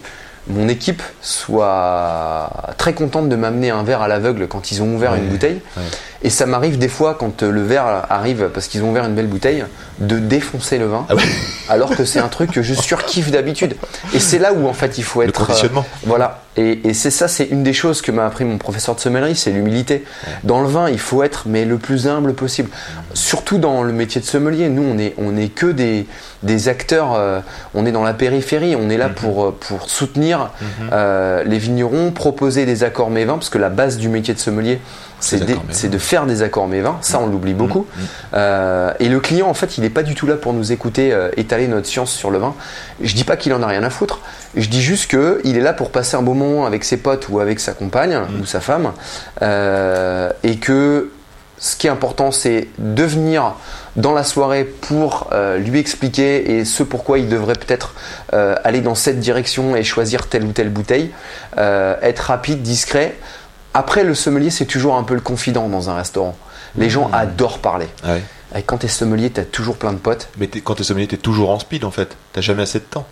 [SPEAKER 4] mon équipe soit très contente de m'amener un verre à l'aveugle quand ils ont ouvert
[SPEAKER 3] Ouais,
[SPEAKER 4] une bouteille.
[SPEAKER 3] ouais.
[SPEAKER 4] Et ça m'arrive des fois, quand euh, le verre arrive parce qu'ils ont ouvert une belle bouteille, de défoncer le vin,
[SPEAKER 3] Ah ouais.
[SPEAKER 4] alors que c'est un truc que je surkiffe d'habitude. Et c'est là où, en fait, il faut
[SPEAKER 3] Le
[SPEAKER 4] être. euh,
[SPEAKER 3] conditionnement.
[SPEAKER 4] voilà. Et, et c'est ça, c'est une des choses que m'a appris mon professeur de sommellerie, c'est l'humilité. Dans le vin, il faut être mais le plus humble possible. Surtout dans le métier de sommelier, nous, on est, on est que des, des acteurs. euh, on est dans la périphérie. On est là pour, euh, pour soutenir euh, les vignerons, proposer des accords mévins, parce que la base du métier de sommelier, c'est de faire des accords mévins. Ça, on l'oublie beaucoup. Euh, et le client, en fait, il n'est pas du tout là pour nous écouter euh, étaler notre science sur le vin. Je dis pas qu'il en a rien à foutre. Je dis juste que il est là pour passer un bon moment avec ses potes ou avec sa compagne ou sa femme, euh, et que ce qui est important, c'est de venir dans la soirée pour euh, lui expliquer et ce pourquoi il devrait peut-être euh, aller dans cette direction et choisir telle ou telle bouteille, euh, être rapide, discret. Après, le sommelier, c'est toujours un peu le confident dans un restaurant. Les gens adorent parler.
[SPEAKER 3] Ouais.
[SPEAKER 4] Et quand t'es sommelier, t'as toujours plein de potes.
[SPEAKER 3] Mais t'es- quand t'es sommelier, t'es toujours en speed en fait. T'as jamais assez de temps.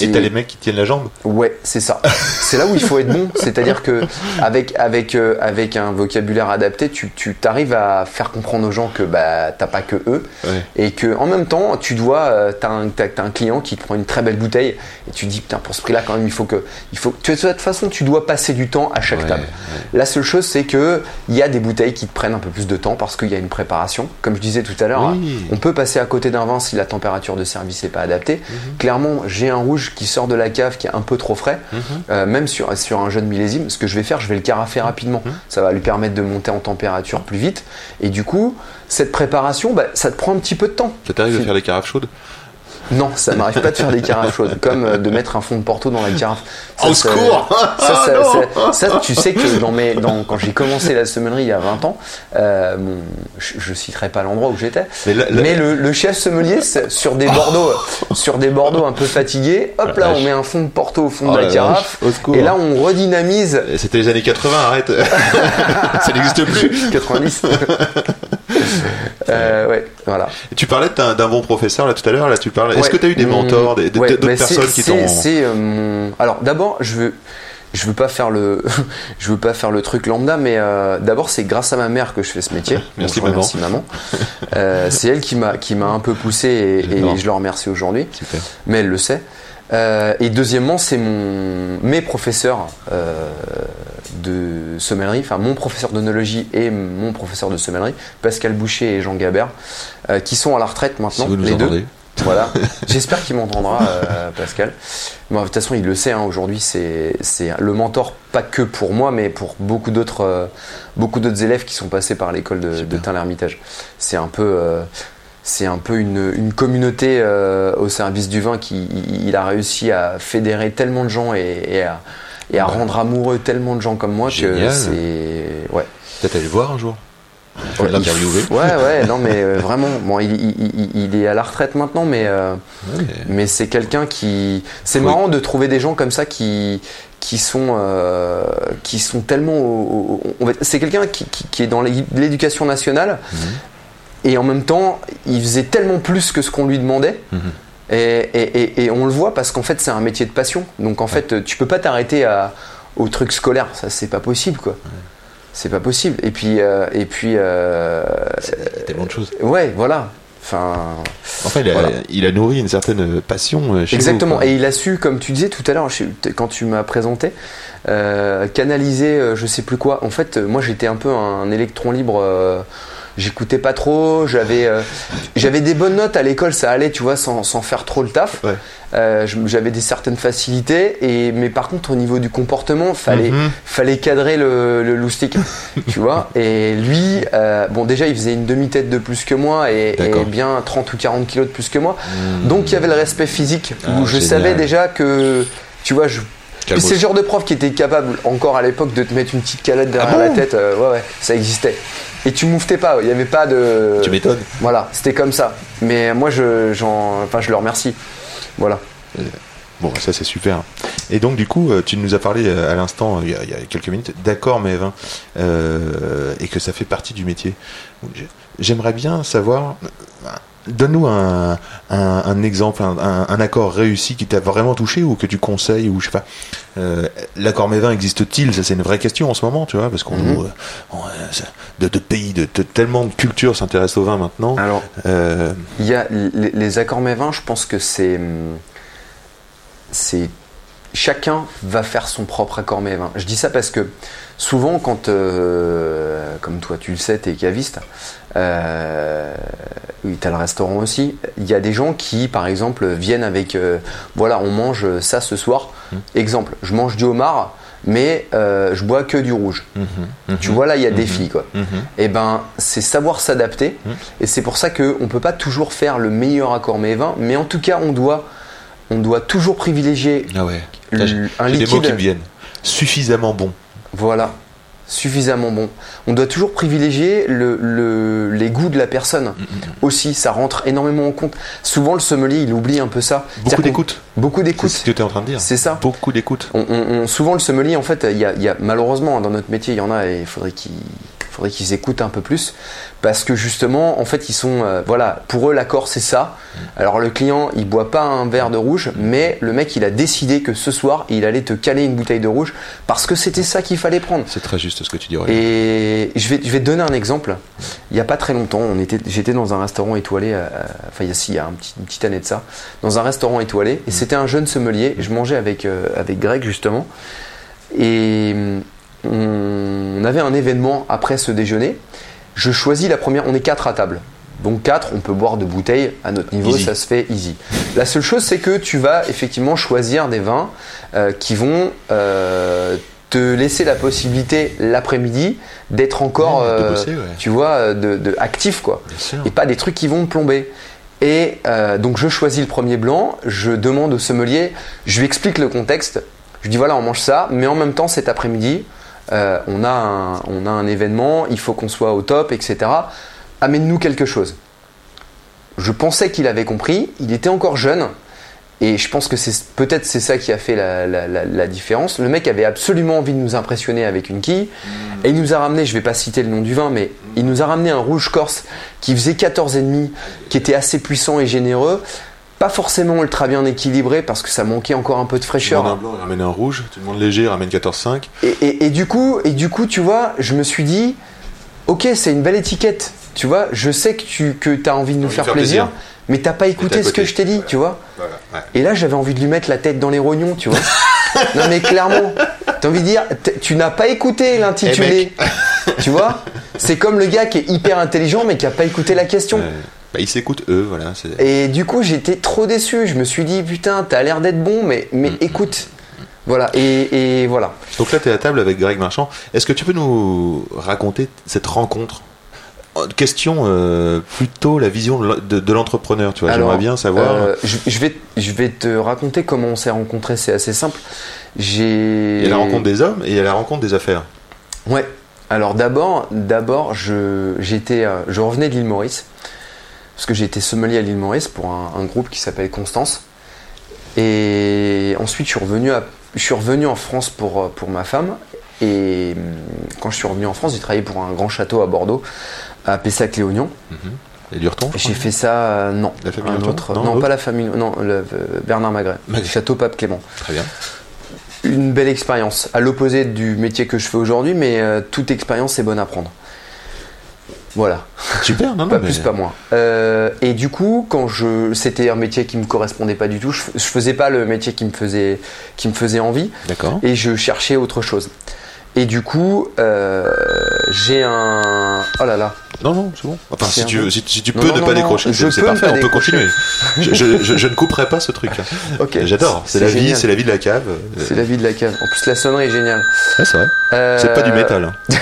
[SPEAKER 3] Et t'as les mecs qui tiennent la jambe.
[SPEAKER 4] Ouais, c'est ça. c'est là où il faut être bon. C'est-à-dire que avec avec euh, avec un vocabulaire adapté, tu tu t'arrives à faire comprendre aux gens que bah t'as pas que eux
[SPEAKER 3] Ouais.
[SPEAKER 4] et que en même temps tu dois euh, t'as un t'as un client qui te prend une très belle bouteille et tu dis putain pour ce prix-là quand même il faut que il faut tu de toute façon tu dois passer du temps à chaque
[SPEAKER 3] Ouais,
[SPEAKER 4] table. La seule chose c'est que il y a des bouteilles qui te prennent un peu plus de temps parce qu'il y a une préparation. Comme je disais tout à l'heure,
[SPEAKER 3] Oui.
[SPEAKER 4] on peut passer à côté d'un vin si la température de service n'est pas adaptée.
[SPEAKER 3] Mhm.
[SPEAKER 4] Clairement, j'ai un rouge qui sort de la cave qui est un peu trop frais,
[SPEAKER 3] Mhm.
[SPEAKER 4] euh, même sur, sur un jeune millésime. Ce que je vais faire, je vais le carafer rapidement.
[SPEAKER 3] Mhm.
[SPEAKER 4] Ça va lui permettre de monter en température plus vite. Et du coup, cette préparation, bah, ça te prend un petit peu de temps.
[SPEAKER 3] Ça t'arrive de faire les carafes chaudes?
[SPEAKER 4] Non, ça m'arrive pas de faire des carafes chaudes, comme euh, de mettre un fond de Porto dans la carafe. Ça,
[SPEAKER 3] Au
[SPEAKER 4] ça-
[SPEAKER 3] secours
[SPEAKER 4] ça,
[SPEAKER 3] Ah,
[SPEAKER 4] ça, tu sais que dans mes, dans, quand j'ai commencé la sommellerie il y a 20 ans, euh, je, je citerai pas l'endroit où j'étais,
[SPEAKER 3] Mais
[SPEAKER 4] le, le chef sommelier c'est- sur des Bordeaux, sur des Bordeaux un peu fatigués, hop là
[SPEAKER 3] La
[SPEAKER 4] on met un fond de Porto au fond
[SPEAKER 3] Oh
[SPEAKER 4] de la,
[SPEAKER 3] la
[SPEAKER 4] carafe, et là on redynamise.
[SPEAKER 3] C'était les années 80, arrête. Ça n'existe plus.
[SPEAKER 4] 90. Euh, ouais, voilà.
[SPEAKER 3] Et Tu parlais d'un bon professeur là tout à l'heure, là tu parles. Est-ce
[SPEAKER 4] Ouais,
[SPEAKER 3] que tu as eu des
[SPEAKER 4] mon-
[SPEAKER 3] mentors,
[SPEAKER 4] ouais,
[SPEAKER 3] d'autres
[SPEAKER 4] c'est-
[SPEAKER 3] personnes qui t'ont.
[SPEAKER 4] C'est euh. Alors d'abord, je veux. Je veux pas faire le, je veux pas faire le truc lambda, mais euh, d'abord c'est grâce à ma mère que je fais ce métier.
[SPEAKER 3] Merci,
[SPEAKER 4] Donc, remercie maman. Euh, c'est elle qui m'a qui m'a un peu poussé et, je le remercie aujourd'hui.
[SPEAKER 3] Super.
[SPEAKER 4] Mais elle le sait. Euh, et deuxièmement, c'est mon mes professeurs euh, de sommellerie, enfin mon professeur d'onologie et mon professeur de sommellerie, Pascal Boucher et Jean Gabert, euh, qui sont à la retraite maintenant,
[SPEAKER 3] Si vous nous
[SPEAKER 4] les deux.
[SPEAKER 3] entendez.
[SPEAKER 4] Voilà. J'espère qu'il m'entendra, euh, Pascal. Bon, de toute façon, il le sait. hein, Aujourd'hui, c'est le mentor, pas que pour moi, mais pour beaucoup d'autres euh, beaucoup d'autres élèves qui sont passés par l'école de, de
[SPEAKER 3] Super.
[SPEAKER 4] Tain l'Hermitage. C'est un peu euh, c'est un peu une, une communauté au service du vin qui il a réussi à fédérer tellement de gens et, et à et à rendre amoureux tellement de gens comme moi que c'est ouais.
[SPEAKER 3] Peut-être aller le voir un jour.
[SPEAKER 4] Ouais,
[SPEAKER 3] L'interviewer.
[SPEAKER 4] Ouais, ouais, non, mais euh, vraiment, bon, il, il- il- il est à la retraite maintenant, mais, euh,
[SPEAKER 3] Ouais.
[SPEAKER 4] mais c'est quelqu'un qui. C'est
[SPEAKER 3] Oui.
[SPEAKER 4] marrant de trouver des gens comme ça qui, qui, sont, euh, qui sont tellement. au- au- C'est quelqu'un qui, qui- qui est dans l'é- l'éducation nationale,
[SPEAKER 3] Mhm.
[SPEAKER 4] et en même temps, il faisait tellement plus que ce qu'on lui demandait.
[SPEAKER 3] Mhm.
[SPEAKER 4] Et, et- et- et on le voit parce qu'en fait, c'est un métier de passion. Donc en fait, tu peux pas t'arrêter au truc scolaire. Ça, c'est pas possible, quoi. C'est pas possible. Et puis, euh, et puis, euh,
[SPEAKER 3] Il y a tellement de choses.
[SPEAKER 4] ouais, voilà. Enfin,
[SPEAKER 3] Enfin, il a,
[SPEAKER 4] Voilà.
[SPEAKER 3] il a nourri une certaine passion euh, chez
[SPEAKER 4] exactement.
[SPEAKER 3] vous.
[SPEAKER 4] Et il a su, comme tu disais tout à l'heure, quand tu m'as présenté, euh, canaliser, euh, je sais plus quoi. En fait, moi, j'étais un peu un électron libre. J'écoutais pas trop, j'avais euh, j'avais des bonnes notes à l'école, ça allait, tu vois, sans, sans faire trop le taf.
[SPEAKER 3] Ouais.
[SPEAKER 4] Euh, je- j'avais des certaines facilités, et, mais par contre, au niveau du comportement, fallait,
[SPEAKER 3] Mhm.
[SPEAKER 4] fallait cadrer le, le loustic, tu vois. Et lui, euh, bon, déjà, il faisait une demi-tête de plus que moi et, bien 30 ou 40 kilos de plus que moi.
[SPEAKER 3] Mhm.
[SPEAKER 4] Donc, il y avait le respect physique
[SPEAKER 3] Ah,
[SPEAKER 4] où je
[SPEAKER 3] génial.
[SPEAKER 4] savais déjà que, tu vois, je. C'est le genre de prof qui était capable, encore à l'époque, de te mettre une petite calette derrière
[SPEAKER 3] Ah bon
[SPEAKER 4] la tête. euh, ouais, ouais, ça existait. Et tu mouftais pas, il n'y avait pas de.
[SPEAKER 3] Tu m'étonnes.
[SPEAKER 4] Voilà, c'était comme ça. Mais moi, je, j'en, enfin, je le remercie. Voilà.
[SPEAKER 3] Bon, ça c'est super. Et donc du coup, euh, tu nous as parlé euh, à l'instant, il y, a- il y a quelques minutes, d'accord mais 20, euh, et que ça fait partie du métier. J'aimerais bien savoir, donne-nous un, un- un exemple, un, accord réussi qui t'a vraiment touché ou que tu conseilles, ou je sais pas. Euh, L'accord Mévin existe-t-il? Ça c'est une vraie question en ce moment, tu vois, parce qu'on euh, ça- de, de pays, de, de tellement de cultures s'intéressent au vin maintenant.
[SPEAKER 4] Alors,
[SPEAKER 3] Euh,
[SPEAKER 4] Il y a les, les accords mévins, je pense que c'est. C'est. Chacun va faire son propre accord mévin. Je dis ça parce que souvent, quand. euh, comme toi, tu le sais, t'es caviste. Euh, oui, t'as le restaurant aussi. Il y a des gens qui, par exemple, viennent avec. euh, voilà, on mange ça ce soir.
[SPEAKER 3] Mhm.
[SPEAKER 4] Exemple, je mange du homard, mais je bois que du rouge.
[SPEAKER 3] mhm, mhm,
[SPEAKER 4] Tu vois, là, il y a des filles, quoi
[SPEAKER 3] mhm.
[SPEAKER 4] eh ben, c'est savoir s'adapter. Et c'est pour ça qu'on ne peut pas toujours faire le meilleur accord mévin, mais en tout cas, on doit, on doit toujours privilégier
[SPEAKER 3] Ah ouais.
[SPEAKER 4] le- un
[SPEAKER 3] des mots qui me viennent. Suffisamment bon.
[SPEAKER 4] Voilà, suffisamment bon. On doit toujours privilégier le, le- les goûts de la personne
[SPEAKER 3] Mm,
[SPEAKER 4] aussi. Ça rentre énormément en compte. Souvent, le sommelier, il oublie un peu ça.
[SPEAKER 3] Beaucoup d'écoute.
[SPEAKER 4] Beaucoup
[SPEAKER 3] C'est
[SPEAKER 4] d'écoute.
[SPEAKER 3] ce que tu es en train de dire.
[SPEAKER 4] C'est ça.
[SPEAKER 3] Beaucoup d'écoute.
[SPEAKER 4] On- on- on- souvent, le sommelier, en fait, il y a, il y a- malheureusement dans notre métier, il y en a et il faudrait qu'ils faudrait qu'ils écoutent un peu plus parce que justement, en fait, ils sont euh, voilà, pour eux, l'accord c'est ça. Alors le client, il boit pas un verre de rouge, mais le mec, il a décidé que ce soir, il allait te caler une bouteille de rouge parce que c'était ça qu'il fallait prendre.
[SPEAKER 3] C'est très juste ce que tu dis. Aurélien.
[SPEAKER 4] Et je vais, je vais te donner un exemple. Il n'y a pas très longtemps, on était, j'étais dans un restaurant étoilé, euh, enfin il y a, si, il y a un petit- une petite année de ça, dans un restaurant étoilé, et c'était un jeune sommelier. Je mangeais avec, euh, avec Greg justement, et on avait un événement après ce déjeuner. Je choisis la première, on est quatre à table. Donc quatre, on peut boire de bouteilles à notre niveau,
[SPEAKER 3] Easy.
[SPEAKER 4] ça se fait easy. La seule chose, c'est que tu vas effectivement choisir des vins euh, qui vont euh, te laisser la possibilité l'après-midi d'être encore, euh,
[SPEAKER 3] bosser, ouais.
[SPEAKER 4] tu vois, de, de actif quoi et pas des trucs qui vont me plomber. Et donc je choisis le premier blanc, je demande au sommelier, je lui explique le contexte, je lui dis voilà on mange ça, mais en même temps cet après-midi euh, on, a un, on a un événement, il faut qu'on soit au top, etc. Amène-nous quelque chose. Je pensais qu'il avait compris, il était encore jeune, et je pense que c'est peut-être c'est ça qui a fait la, la- la- la différence. Le mec avait absolument envie de nous impressionner avec une quille, et il nous a ramené, je vais pas citer le nom du vin, mais il nous a ramené un rouge corse qui faisait 14,5, qui était assez puissant et généreux, pas forcément ultra bien équilibré parce que ça manquait encore un peu de
[SPEAKER 3] Tu
[SPEAKER 4] fraîcheur.
[SPEAKER 3] demandes un blanc, il ramène un rouge. Tu demandes léger, il ramène 14,5.
[SPEAKER 4] Et, et- et du coup, et du coup, tu vois, je me suis dit, ok, c'est une belle étiquette. Tu vois, je sais que tu que as envie de nous faire,
[SPEAKER 3] faire
[SPEAKER 4] plaisir,
[SPEAKER 3] plaisir.
[SPEAKER 4] mais t'as pas écouté ce que je t'ai dit, tu vois.
[SPEAKER 3] Voilà. Ouais.
[SPEAKER 4] Et là, j'avais envie de lui mettre la tête dans les rognons, tu vois. non, mais clairement, t'as envie de dire, tu n'as pas écouté l'intitulé. tu vois C'est comme le gars qui est hyper intelligent, mais qui a pas écouté la question.
[SPEAKER 3] Ouais. Bah, ils s'écoutent eux, voilà.
[SPEAKER 4] Et du coup, j'étais trop déçu. Je me suis dit, putain, t'as l'air d'être bon, mais, mais
[SPEAKER 3] Mm.
[SPEAKER 4] écoute. Voilà, et, et voilà.
[SPEAKER 3] Donc là, tu es à table avec Greg Marchand. Est-ce que tu peux nous raconter cette rencontre? Euh, Question euh, plutôt la vision de l'entrepreneur, tu vois. J'aimerais bien savoir.
[SPEAKER 4] Euh, je, je vais, je vais te raconter comment on s'est rencontrés, c'est assez simple. J'ai.
[SPEAKER 3] Il y a la rencontre des hommes et il y a la rencontre des affaires.
[SPEAKER 4] Ouais. Alors d'abord, d'abord, je j'étais, je revenais de l'île Maurice parce que j'ai été sommelier à l'île Maurice pour un, un groupe qui s'appelle Constance. Et ensuite, je suis revenu, à- je suis revenu en France pour, euh, pour ma femme. Et hum, quand je suis revenu en France, j'ai travaillé pour un grand château à Bordeaux, à Pessac-Léognan.
[SPEAKER 3] Et du Hurton, je
[SPEAKER 4] J'ai fait ça, euh, non.
[SPEAKER 3] La famille
[SPEAKER 4] un autre.
[SPEAKER 3] Non,
[SPEAKER 4] pas la famille, non, le, euh, Bernard Magret.
[SPEAKER 3] Magret.
[SPEAKER 4] Château Pape Clément.
[SPEAKER 3] Très bien.
[SPEAKER 4] Une belle expérience, à l'opposé du métier que je fais aujourd'hui, mais euh, toute expérience est bonne à prendre. Voilà,
[SPEAKER 3] Super, non, non,
[SPEAKER 4] pas
[SPEAKER 3] mais-
[SPEAKER 4] plus, pas moins. Euh, et du coup, quand je, c'était un métier qui me correspondait pas du tout, je, je faisais pas le métier qui me faisait, qui me faisait envie,
[SPEAKER 3] D'accord.
[SPEAKER 4] et je cherchais autre chose. Et du coup, euh, j'ai un, oh là là,
[SPEAKER 3] Non, non, c'est bon. Enfin, si tu, si, si tu peux
[SPEAKER 4] non,
[SPEAKER 3] ne
[SPEAKER 4] non,
[SPEAKER 3] pas
[SPEAKER 4] non,
[SPEAKER 3] décrocher, c'est parfait, on peut continuer. je, je- je- je ne couperai pas ce truc.
[SPEAKER 4] ok.
[SPEAKER 3] J'adore, c'est
[SPEAKER 4] C'est
[SPEAKER 3] la vie, c'est la vie de la cave.
[SPEAKER 4] C'est la vie de la cave. En plus, la sonnerie est géniale.
[SPEAKER 3] Ouais, c'est vrai.
[SPEAKER 4] Euh,
[SPEAKER 3] C'est pas du métal. hein.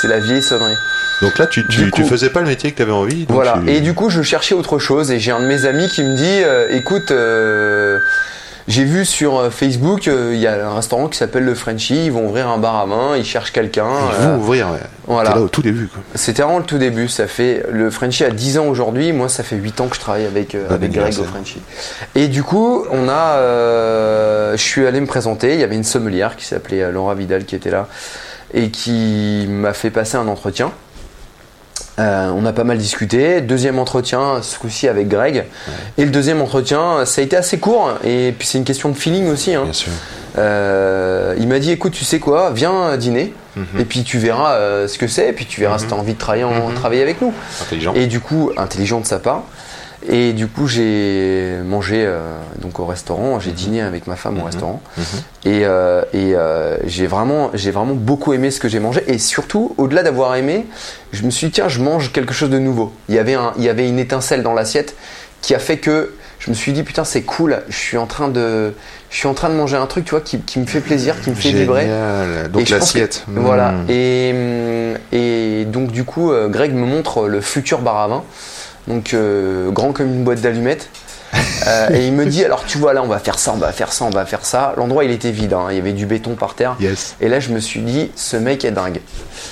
[SPEAKER 4] c'est la vieille sonnerie.
[SPEAKER 3] Donc là, tu, tu, faisais pas le métier que tu avais envie. donc
[SPEAKER 4] Voilà.
[SPEAKER 3] tu-
[SPEAKER 4] Et du coup, je cherchais autre chose et j'ai un de mes amis qui me dit euh, écoute, euh, j'ai vu sur euh, Facebook, euh, il y a un restaurant qui s'appelle le Frenchy, ils vont ouvrir un bar à main, ils cherchent quelqu'un.
[SPEAKER 3] Ils
[SPEAKER 4] euh,
[SPEAKER 3] vont ouvrir. Ouais.
[SPEAKER 4] voilà.
[SPEAKER 3] Là au tout début. Quoi.
[SPEAKER 4] C'était vraiment le tout début. Ça fait le Frenchy a 10 ans aujourd'hui. Moi, ça fait 8 ans que je travaille avec, euh, avec Greg au. Frenchy. Et du coup, on a, je suis allé me présenter. Il y avait une sommelière qui s'appelait Laura Vidal qui était là et qui m'a fait passer un entretien. Euh, on a pas mal discuté. Deuxième entretien, ce coup-ci avec Greg. Et le deuxième entretien, ça a été assez court. Et puis c'est une question de feeling aussi. hein.
[SPEAKER 3] Bien sûr.
[SPEAKER 4] Euh, il m'a dit écoute, tu sais quoi, viens dîner.
[SPEAKER 3] Mhm.
[SPEAKER 4] Et puis tu verras euh, ce que c'est. Et puis tu verras si tu as envie de travailler, en-
[SPEAKER 3] Mhm.
[SPEAKER 4] travailler avec nous.
[SPEAKER 3] Intelligent.
[SPEAKER 4] Et du coup, intelligent de sa part. Et du coup, j'ai mangé euh, donc au restaurant. J'ai dîné avec ma femme au restaurant.
[SPEAKER 3] Mhm.
[SPEAKER 4] Et, euh, et, euh, j'ai vraiment, j'ai vraiment beaucoup aimé ce que j'ai mangé. Et surtout, au-delà d'avoir aimé, je me suis dit tiens, je mange quelque chose de nouveau. Il y avait, un, il y avait une étincelle dans l'assiette qui a fait que je me suis dit putain, c'est cool. Je suis en train de, je suis en train de manger un truc, tu vois, qui, qui me fait plaisir, qui me fait vibrer.
[SPEAKER 3] Génial.
[SPEAKER 4] Et
[SPEAKER 3] Donc l'assiette.
[SPEAKER 4] Voilà.
[SPEAKER 3] Mm.
[SPEAKER 4] Et, et donc du coup, Greg me montre le futur bar à vin. Donc euh, grand comme une boîte d'allumettes. Euh, et il me dit alors tu vois là on va faire ça, on va faire ça, on va faire ça. L'endroit il était vide, hein. il y avait du béton par terre.
[SPEAKER 3] Yes.
[SPEAKER 4] Et là je me suis dit ce mec est dingue.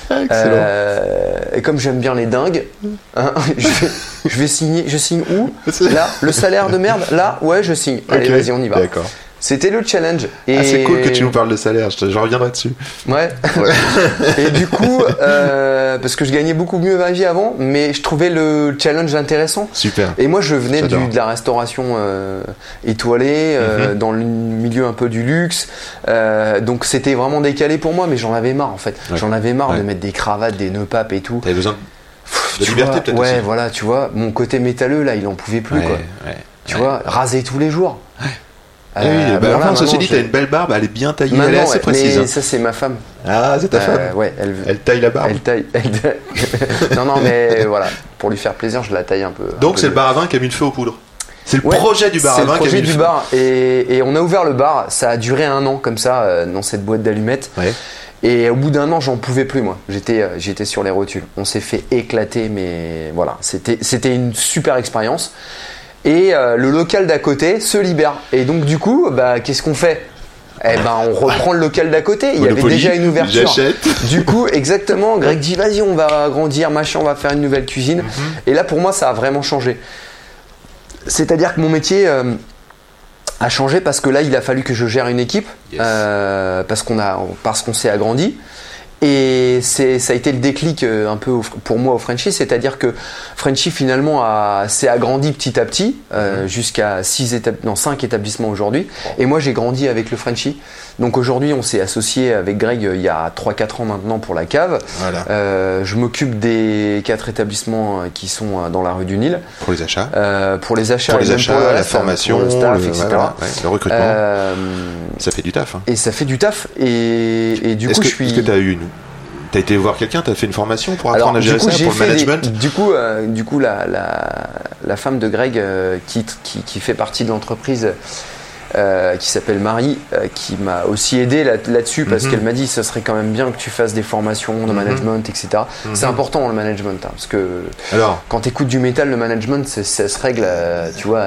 [SPEAKER 3] Excellent.
[SPEAKER 4] Euh, et comme j'aime bien les dingues, hein, je, vais, je vais signer. Je signe où? Là, le salaire de merde. Là, ouais, je signe. Allez, vas-y, on y va.
[SPEAKER 3] D'accord.
[SPEAKER 4] C'était le challenge. Et
[SPEAKER 3] Ah, c'est cool que tu nous parles de salaire. Je, te- je reviendrai dessus.
[SPEAKER 4] Ouais. et du coup, euh, parce que je gagnais beaucoup mieux ma vie avant, mais je trouvais le challenge intéressant.
[SPEAKER 3] Super.
[SPEAKER 4] Et moi, je venais du- de la restauration euh, étoilée, euh,
[SPEAKER 3] Mhm.
[SPEAKER 4] dans le milieu un peu du luxe. Donc, c'était vraiment décalé pour moi, mais j'en avais marre en fait.
[SPEAKER 3] Ouais.
[SPEAKER 4] J'en avais marre
[SPEAKER 3] Ouais.
[SPEAKER 4] de mettre des cravates, des nœuds papes et tout.
[SPEAKER 3] T'avais besoin
[SPEAKER 4] Pff,
[SPEAKER 3] de liberté peut-être
[SPEAKER 4] Ouais,
[SPEAKER 3] aussi.
[SPEAKER 4] voilà, tu vois, mon côté métalleux là, il en pouvait plus quoi. Tu vois, raser tous les jours.
[SPEAKER 3] Ah oui, bah, enfin, ceci
[SPEAKER 4] maintenant,
[SPEAKER 3] dit, t'as une belle barbe, elle est bien taillée, elle est assez précise.
[SPEAKER 4] mais
[SPEAKER 3] hein.
[SPEAKER 4] ça, c'est ma femme.
[SPEAKER 3] Ah, c'est ta
[SPEAKER 4] Euh,
[SPEAKER 3] femme.
[SPEAKER 4] ouais, elle,
[SPEAKER 3] Elle taille la barbe.
[SPEAKER 4] elle taille. elle taille. non, non, mais voilà, pour lui faire plaisir, je la taille un peu.
[SPEAKER 3] Donc c'est le bar à vin qui a mis le feu aux poudres. C'est le
[SPEAKER 4] Ouais,
[SPEAKER 3] projet du bar
[SPEAKER 4] c'est
[SPEAKER 3] à vin
[SPEAKER 4] le
[SPEAKER 3] qui a
[SPEAKER 4] projet
[SPEAKER 3] le
[SPEAKER 4] du bar et, et on a ouvert le bar. Ça a duré un an comme ça euh, dans cette boîte d'allumettes.
[SPEAKER 3] Ouais.
[SPEAKER 4] Et au bout d'un an, j'en pouvais plus moi. J'étais, euh, j'étais sur les rotules. On s'est fait éclater, mais voilà, c'était, c'était une super expérience. Et euh, le local d'à côté se libère. Et donc du coup, bah, qu'est-ce qu'on fait? Eh ben, on reprend le local d'à côté. Il y avait déjà une ouverture. Du coup, exactement, Greg dit vas-y, on va agrandir, machin, on va faire une nouvelle cuisine.
[SPEAKER 3] Mhm.
[SPEAKER 4] Et là, pour moi, ça a vraiment changé. C'est-à-dire que mon métier euh, a changé parce que là, il a fallu que je gère une équipe,
[SPEAKER 3] Yes.
[SPEAKER 4] euh, parce qu'on a, parce qu'on s'est agrandi. Et ça a été le déclic euh, un peu pour moi au Frenchy, c'est-à-dire que Frenchy finalement a- s'est agrandi petit à petit euh,
[SPEAKER 3] Mhm.
[SPEAKER 4] jusqu'à six étab- non, 5 établissements aujourd'hui. Et moi j'ai grandi avec le Frenchy. Donc aujourd'hui on s'est associé avec Greg euh, il y a 3-4 ans maintenant pour la cave.
[SPEAKER 3] Voilà.
[SPEAKER 4] Euh, je m'occupe des quatre établissements qui sont dans la rue du Nil
[SPEAKER 3] Pour les achats.
[SPEAKER 4] euh, pour les achats,
[SPEAKER 3] Pour les achats,
[SPEAKER 4] pour
[SPEAKER 3] la formation,
[SPEAKER 4] pour le staff,
[SPEAKER 3] le,
[SPEAKER 4] etc.
[SPEAKER 3] voilà, ouais, le recrutement. Ça fait du taf. hein.
[SPEAKER 4] et ça fait du taf. Et, et du coup,
[SPEAKER 3] que,
[SPEAKER 4] je suis.
[SPEAKER 3] est-ce que t'as eu une... T'as été voir quelqu'un, t'as fait une formation pour
[SPEAKER 4] Alors,
[SPEAKER 3] apprendre à
[SPEAKER 4] du
[SPEAKER 3] gérer
[SPEAKER 4] coup,
[SPEAKER 3] ça, pour le
[SPEAKER 4] des-
[SPEAKER 3] management
[SPEAKER 4] du coup, euh, du coup, la, la, la femme de Greg euh, qui, qui, qui fait partie de l'entreprise. euh, qui s'appelle Marie, qui m'a aussi aidé là- là-dessus parce
[SPEAKER 3] Mhm.
[SPEAKER 4] qu'elle m'a dit ce serait quand même bien que tu fasses des formations de
[SPEAKER 3] Mhm.
[SPEAKER 4] management, etc. C'est
[SPEAKER 3] Mhm.
[SPEAKER 4] important le management hein, parce que
[SPEAKER 3] Alors,
[SPEAKER 4] quand tu écoutes du métal, le management, ça se règle, tu vois,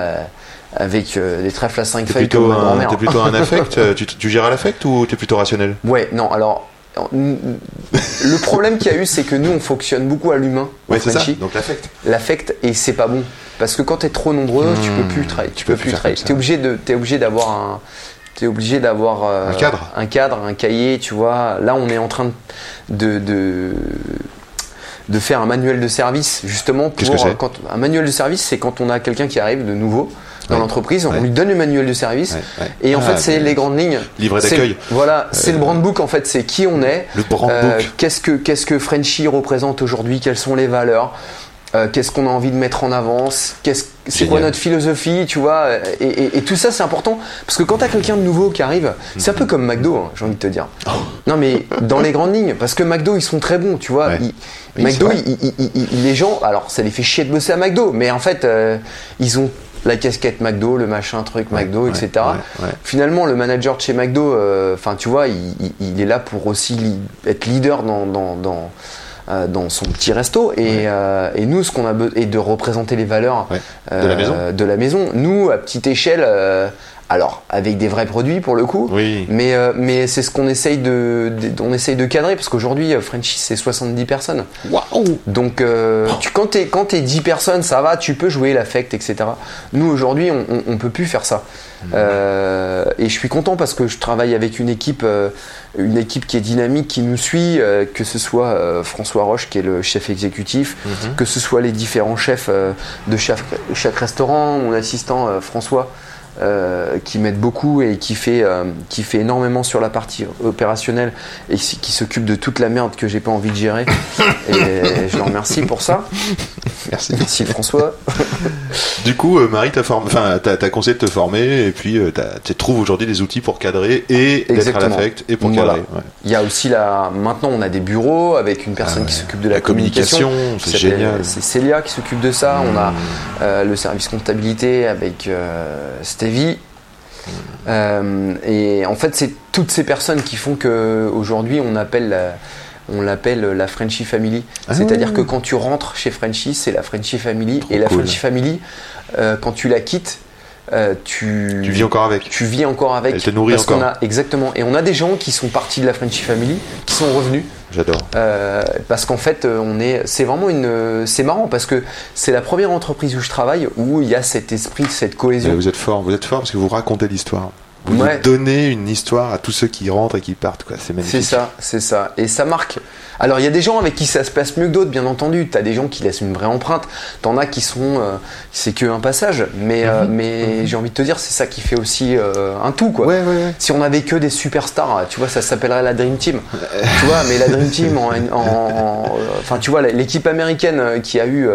[SPEAKER 4] avec euh, des trèfles à 5
[SPEAKER 3] T'es
[SPEAKER 4] feuilles
[SPEAKER 3] plutôt,
[SPEAKER 4] comme ma
[SPEAKER 3] un,
[SPEAKER 4] grand-mère.
[SPEAKER 3] t'es plutôt un affect tu, tu gères à l'affect ou t'es plutôt rationnel?
[SPEAKER 4] Ouais, non, alors. Le problème qu'il y a eu, c'est que nous, on fonctionne beaucoup à l'humain. au
[SPEAKER 3] Ouais, c'est ça.
[SPEAKER 4] Frenchy.
[SPEAKER 3] Donc l'affect.
[SPEAKER 4] L'affect, et c'est pas bon. Parce que quand t'es trop nombreux, tu peux plus travailler. Tu
[SPEAKER 3] peux plus
[SPEAKER 4] travailler. T'es obligé de, t'es obligé d'avoir un. T'es obligé d'avoir euh,
[SPEAKER 3] Un cadre.
[SPEAKER 4] un cadre, un cahier, tu vois. Là, on est en train de, de, de faire un manuel de service, justement. Pour,
[SPEAKER 3] que
[SPEAKER 4] quand, Un manuel de service, c'est quand on a quelqu'un qui arrive de nouveau dans
[SPEAKER 3] Ouais.
[SPEAKER 4] l'entreprise,
[SPEAKER 3] Ouais.
[SPEAKER 4] on lui donne le manuel de service. Et en
[SPEAKER 3] Ah,
[SPEAKER 4] fait, c'est les grandes lignes.
[SPEAKER 3] Livret d'accueil.
[SPEAKER 4] Voilà, c'est le brand book en fait, c'est qui on est.
[SPEAKER 3] Le brand
[SPEAKER 4] Euh,
[SPEAKER 3] book.
[SPEAKER 4] qu'est-ce que qu'est-ce que Frenchy représente aujourd'hui? Quelles sont les valeurs? Euh, Qu'est-ce qu'on a envie de mettre en avance? Qu'est-ce c'est quoi notre philosophie Tu vois? Et, et- et tout ça c'est important parce que quand t'as quelqu'un de nouveau qui arrive, c'est un peu comme McDo, hein, j'ai envie de te dire. Non mais dans les grandes lignes, parce que McDo ils sont très bons, tu vois.
[SPEAKER 3] Ouais.
[SPEAKER 4] Ils-
[SPEAKER 3] Oui,
[SPEAKER 4] McDo, ils- ils- les gens, alors ça les fait chier de bosser à McDo, mais en fait euh, ils ont la casquette McDo, le machin truc McDo,
[SPEAKER 3] ouais,
[SPEAKER 4] etc.
[SPEAKER 3] ouais, ouais.
[SPEAKER 4] Finalement, le manager de chez McDo, euh, enfin, tu vois, il, est là pour aussi li- être leader dans, dans, dans, euh, dans son petit resto. Et, euh, et nous, ce qu'on a besoin, et de représenter les valeurs.
[SPEAKER 3] De la maison.
[SPEAKER 4] de la maison. Nous, à petite échelle, alors avec des vrais produits pour le coup.
[SPEAKER 3] Oui.
[SPEAKER 4] Mais, euh, mais c'est ce qu'on essaye de, de- on essaye de cadrer parce qu'aujourd'hui, euh, Frenchy, c'est 70 personnes.
[SPEAKER 3] Waouh
[SPEAKER 4] Donc, euh, tu, quand t'es quand t'es 10 personnes, ça va, tu peux jouer l'affect, etc. Nous aujourd'hui, on, on, on peut plus faire ça. Euh, et je suis content parce que je travaille avec une équipe, euh, une équipe qui est dynamique, qui nous suit, euh, que ce soit euh, François Roche qui est le chef exécutif, que ce soit les différents chefs euh, de chaque, chaque restaurant, mon assistant euh, François. Euh, qui m'aide beaucoup et qui fait, euh, qui fait énormément sur la partie opérationnelle et qui, s'occupe de toute la merde que j'ai pas envie de gérer. Et je le remercie pour ça.
[SPEAKER 3] Merci.
[SPEAKER 4] Merci François.
[SPEAKER 3] Du coup, euh, Marie enfin, t'as, t'as conseillé de te former et puis euh, tu trouves aujourd'hui des outils pour cadrer et d'être à l'affect et pour
[SPEAKER 4] Voilà.
[SPEAKER 3] cadrer. ouais.
[SPEAKER 4] Il y a aussi la. Maintenant, on a des bureaux avec une personne qui s'occupe de la,
[SPEAKER 3] La communication, c'est génial.
[SPEAKER 4] C'est Célia qui s'occupe de ça. On a euh, le service comptabilité avec euh, Stevie. Euh, et en fait, c'est toutes ces personnes qui font que aujourd'hui, on appelle la- on l'appelle la Frenchy Family.
[SPEAKER 3] Ah.
[SPEAKER 4] C'est-à-dire que quand tu rentres chez Frenchy, c'est la Frenchy Family. et la
[SPEAKER 3] cool.
[SPEAKER 4] Frenchy Family, euh, quand tu la quittes, euh, tu,
[SPEAKER 3] Tu vis encore avec.
[SPEAKER 4] tu vis encore avec.
[SPEAKER 3] Elle te nourrit
[SPEAKER 4] parce
[SPEAKER 3] encore.
[SPEAKER 4] a exactement. Et on a des gens qui sont partis de la Frenchy Family, qui sont revenus.
[SPEAKER 3] J'adore.
[SPEAKER 4] euh, parce qu'en fait, on est, c'est vraiment une, c'est marrant parce que c'est la première entreprise où je travaille où il y a cet esprit, cette cohésion.
[SPEAKER 3] vous êtes fort, vous êtes fort parce que vous racontez l'histoire. Vous
[SPEAKER 4] Ouais.
[SPEAKER 3] donnez une histoire à tous ceux qui rentrent et qui partent. Quoi. C'est magnifique.
[SPEAKER 4] C'est ça, c'est ça. Et ça marque. Alors, il y a des gens avec qui ça se passe mieux que d'autres, bien entendu. T'as des gens qui laissent une vraie empreinte. T'en as qui sont. euh, c'est que un passage. Mais, euh,
[SPEAKER 3] Mhm.
[SPEAKER 4] mais j'ai envie de te dire, c'est ça qui fait aussi euh, un tout, quoi.
[SPEAKER 3] Ouais, ouais, ouais.
[SPEAKER 4] Si on avait que des superstars, tu vois, ça s'appellerait la Dream Team. tu vois, mais la Dream Team, en, en- en- enfin, tu vois, l'équipe américaine qui a eu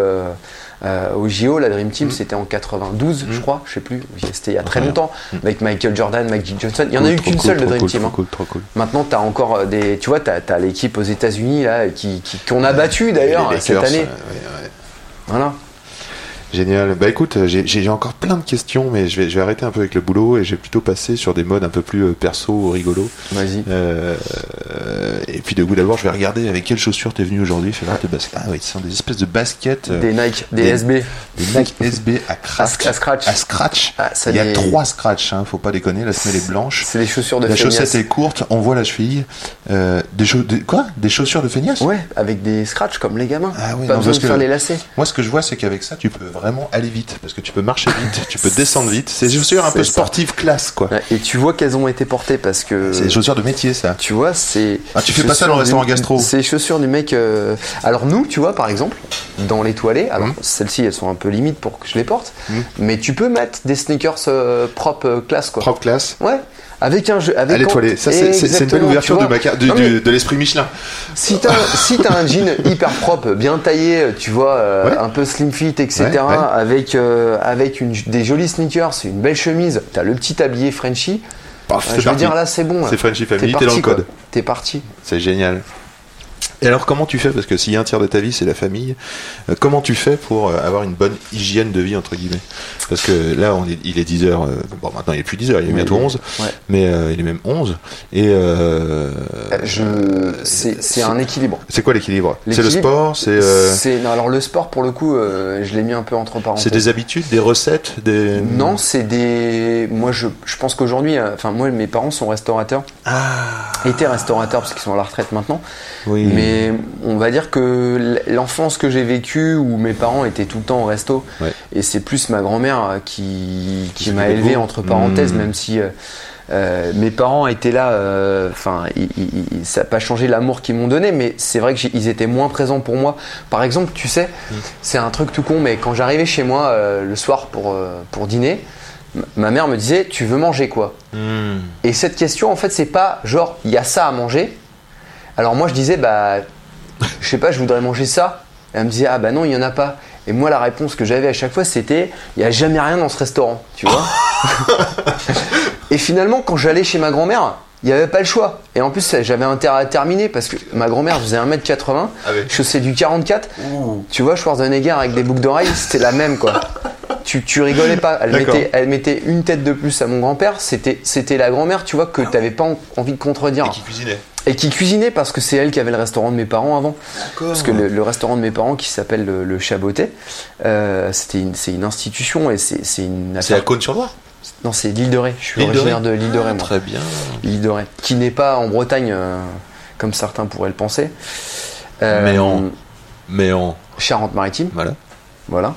[SPEAKER 4] euh, au JO, la Dream Team, c'était en 92, je crois, je sais plus. C'était il y a très longtemps, avec Michael Jordan, Magic Johnson. Il y en a eu qu'une
[SPEAKER 3] cool,
[SPEAKER 4] seule de Dream
[SPEAKER 3] cool,
[SPEAKER 4] Team.
[SPEAKER 3] Trop
[SPEAKER 4] hein.
[SPEAKER 3] cool, trop cool.
[SPEAKER 4] Maintenant, tu as encore euh, des. Tu vois, tu as, l'équipe aux États-Unis là, qui, qui- qu'on a battu d'ailleurs cette année.
[SPEAKER 3] euh, ouais, ouais.
[SPEAKER 4] Voilà.
[SPEAKER 3] Génial. Bah écoute, j'ai, j'ai encore plein de questions, mais je vais, je vais arrêter un peu avec le boulot et je vais plutôt passer sur des modes un peu plus euh, perso, rigolo.
[SPEAKER 4] Vas-y.
[SPEAKER 3] Euh, euh, et puis de goût d'abord, je vais regarder avec quelles chaussures t'es venu aujourd'hui. Fais voir tes baskets. Ah oui, ce sont des espèces de baskets. euh,
[SPEAKER 4] Des Nike, des,
[SPEAKER 3] des-
[SPEAKER 4] SB.
[SPEAKER 3] des Nike SB à, crack-
[SPEAKER 4] À scratch.
[SPEAKER 3] À scratch.
[SPEAKER 4] Ah, ça
[SPEAKER 3] Il y a trois scratchs, hein, faut pas déconner. La semelle est blanche.
[SPEAKER 4] C'est les chaussures de
[SPEAKER 3] La
[SPEAKER 4] feignasse.
[SPEAKER 3] chaussette est courte, on voit la cheville. Euh, des, des- quoi? Des chaussures de feignasse
[SPEAKER 4] Ouais, avec des scratchs comme les gamins.
[SPEAKER 3] Ah oui,
[SPEAKER 4] Pas
[SPEAKER 3] non,
[SPEAKER 4] besoin de
[SPEAKER 3] que-
[SPEAKER 4] faire les lacets.
[SPEAKER 3] Moi, ce que je vois, c'est qu'avec ça, tu peux vraiment aller vite. Parce que tu peux marcher vite, tu peux descendre vite. C'est des chaussures un peu sportives classe, quoi.
[SPEAKER 4] Et tu vois qu'elles ont été portées parce que.
[SPEAKER 3] C'est des chaussures de métier, ça.
[SPEAKER 4] Tu vois, c'est.
[SPEAKER 3] Ah, tu fais pas ça dans le restaurant gastro.
[SPEAKER 4] C'est les chaussures du mec. euh, Alors, nous, tu vois, par exemple, dans les toilettes, alors
[SPEAKER 3] Mhm.
[SPEAKER 4] celles-ci, elles sont un peu limites pour que je les porte,
[SPEAKER 3] Mhm.
[SPEAKER 4] mais tu peux mettre des sneakers euh, propres euh, classe, quoi.
[SPEAKER 3] Propre classe.
[SPEAKER 4] Ouais. Avec un jeu. Avec.
[SPEAKER 3] Ça, c'est une belle ouverture du-
[SPEAKER 4] Non,
[SPEAKER 3] du- de l'esprit Michelin.
[SPEAKER 4] Si t'as si un jean hyper propre, bien taillé, tu vois, euh,
[SPEAKER 3] Ouais.
[SPEAKER 4] un peu slim fit, etc.,
[SPEAKER 3] Ouais, ouais.
[SPEAKER 4] avec, euh, avec une, des jolis sneakers, une belle chemise, t'as le petit habillé Frenchy,
[SPEAKER 3] Paf,
[SPEAKER 4] euh, je veux
[SPEAKER 3] parti.
[SPEAKER 4] dire là c'est bon.
[SPEAKER 3] C'est Frenchy Family,
[SPEAKER 4] T'es
[SPEAKER 3] dans le code.
[SPEAKER 4] T'es parti.
[SPEAKER 3] C'est génial. Et alors, comment tu fais Parce que s'il y a un tiers de ta vie, c'est la famille. euh, comment tu fais pour euh, avoir une bonne hygiène de vie, entre guillemets? Parce que là, on est, il est 10h. bon, maintenant, il est plus 10h, il est
[SPEAKER 4] Oui,
[SPEAKER 3] bientôt
[SPEAKER 4] oui.
[SPEAKER 3] 11.
[SPEAKER 4] Ouais.
[SPEAKER 3] Mais euh, il est même 11. Et euh,
[SPEAKER 4] Je, c'est c'est un équilibre.
[SPEAKER 3] c'est quoi l'équilibre? C'est le sport C'est euh,
[SPEAKER 4] C'est- non, alors le sport pour le coup, euh, je l'ai mis un peu entre parenthèses.
[SPEAKER 3] c'est des habitudes, des recettes des...
[SPEAKER 4] Non, c'est des. Moi, je, je pense qu'aujourd'hui, euh, enfin, moi, mes parents sont restaurateurs,
[SPEAKER 3] Ah
[SPEAKER 4] étaient restaurateurs parce qu'ils sont à la retraite maintenant.
[SPEAKER 3] Oui.
[SPEAKER 4] Mais on va dire que l'enfance que j'ai vécue, où mes parents étaient tout le temps au resto,
[SPEAKER 3] Ouais.
[SPEAKER 4] et c'est plus ma grand-mère euh, qui, qui m'a élevé entre parenthèses,
[SPEAKER 3] Mmh.
[SPEAKER 4] même si euh, euh, mes parents étaient là. Enfin, ça n'a pas changé l'amour qu'ils m'ont donné, mais c'est vrai qu'ils étaient moins présents pour moi. Par exemple, tu sais,
[SPEAKER 3] Mmh.
[SPEAKER 4] c'est un truc tout con, mais quand j'arrivais chez moi euh, le soir pour, pour dîner, ma mère me disait Tu veux manger quoi?
[SPEAKER 3] Hmm.
[SPEAKER 4] et cette question, en fait, c'est pas genre il y a ça à manger. Alors moi, je disais bah, je sais pas, je voudrais manger ça. Et elle me disait ah bah non, il y en a pas. Et moi, la réponse que j'avais à chaque fois, c'était il y a jamais rien dans ce restaurant, tu vois. et finalement, quand j'allais chez ma grand-mère, il n'y avait pas le choix. Et en plus, j'avais intérêt à terminer parce que ma grand-mère faisait 1m80,
[SPEAKER 3] Ah ouais.
[SPEAKER 4] faisais du 44. Tu vois, Schwarzenegger avec des boucles d'oreilles, c'était la même quoi. Tu, tu rigolais pas. Elle mettait, elle mettait une tête de plus à mon grand-père. C'était, c'était la grand-mère, tu vois, que t'avais pas en- envie de contredire.
[SPEAKER 3] Et qui cuisinait
[SPEAKER 4] Et qui cuisinait parce que c'est elle qui avait le restaurant de mes parents avant. Parce que le, le restaurant de mes parents qui s'appelle le, le Chabotet, euh, c'était une, c'est une institution et c'est, c'est une
[SPEAKER 3] C'est à. Cône-sur-Loire
[SPEAKER 4] Non, c'est l'île de Ré. Je suis
[SPEAKER 3] L'île
[SPEAKER 4] originaire de l'île de Ré, moi.
[SPEAKER 3] Très bien.
[SPEAKER 4] L'île de Ré. Qui n'est pas en Bretagne, euh, comme certains pourraient le penser. Euh,
[SPEAKER 3] Mais en- Mais en.
[SPEAKER 4] Charente-Maritime,
[SPEAKER 3] Voilà.
[SPEAKER 4] voilà.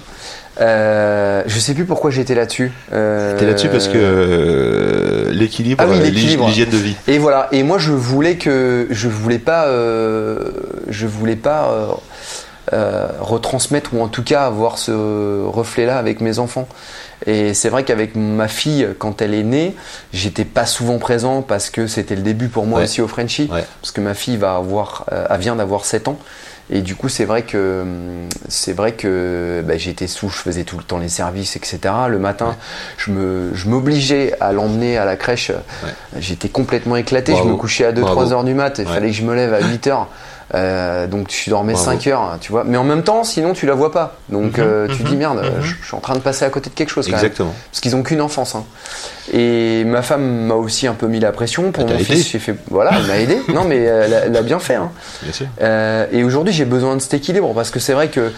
[SPEAKER 4] Euh, je sais plus pourquoi j'étais là-dessus. Euh,
[SPEAKER 3] T'es là-dessus parce que euh, l'équilibre,
[SPEAKER 4] Ah oui,
[SPEAKER 3] euh,
[SPEAKER 4] l'équilibre.
[SPEAKER 3] l'hygiène de vie.
[SPEAKER 4] Et voilà. Et moi, je voulais que je voulais pas, euh, je voulais pas retransmettre ou en tout cas avoir ce reflet-là avec mes enfants. Et c'est vrai qu'avec ma fille, quand elle est née, j'étais pas souvent présent parce que c'était le début pour moi
[SPEAKER 3] Ouais.
[SPEAKER 4] aussi au Frenchie.
[SPEAKER 3] Ouais.
[SPEAKER 4] Parce que ma fille va avoir, elle vient d'avoir 7 ans. Et du coup, c'est vrai que c'est vrai que bah, j'étais sous, je faisais tout le temps les services, etc. Le matin, je me, je m'obligeais à l'emmener à la crèche. J'étais complètement éclaté.
[SPEAKER 3] Bravo.
[SPEAKER 4] Je me couchais à 2-3
[SPEAKER 3] Bravo.
[SPEAKER 4] heures du mat. Il
[SPEAKER 3] Ouais.
[SPEAKER 4] fallait que je me lève à 8 heures. Euh, donc tu dormais
[SPEAKER 3] Bravo.
[SPEAKER 4] 5 heures, tu vois. Mais en même temps, sinon tu la vois pas. Donc
[SPEAKER 3] Mhm,
[SPEAKER 4] euh, tu
[SPEAKER 3] mhm,
[SPEAKER 4] dis merde,
[SPEAKER 3] mhm.
[SPEAKER 4] je, je suis en train de passer à côté de quelque chose. Quand même.
[SPEAKER 3] Exactement.
[SPEAKER 4] Parce qu'ils ont qu'une enfance. hein. Et ma femme m'a aussi un peu mis la pression pour
[SPEAKER 3] t'a
[SPEAKER 4] mon fils. J'ai fait, voilà, elle m'a aidé. Non, mais elle a, elle a bien fait. hein.
[SPEAKER 3] Bien sûr.
[SPEAKER 4] Euh, et aujourd'hui, j'ai besoin de cet équilibre parce que c'est vrai que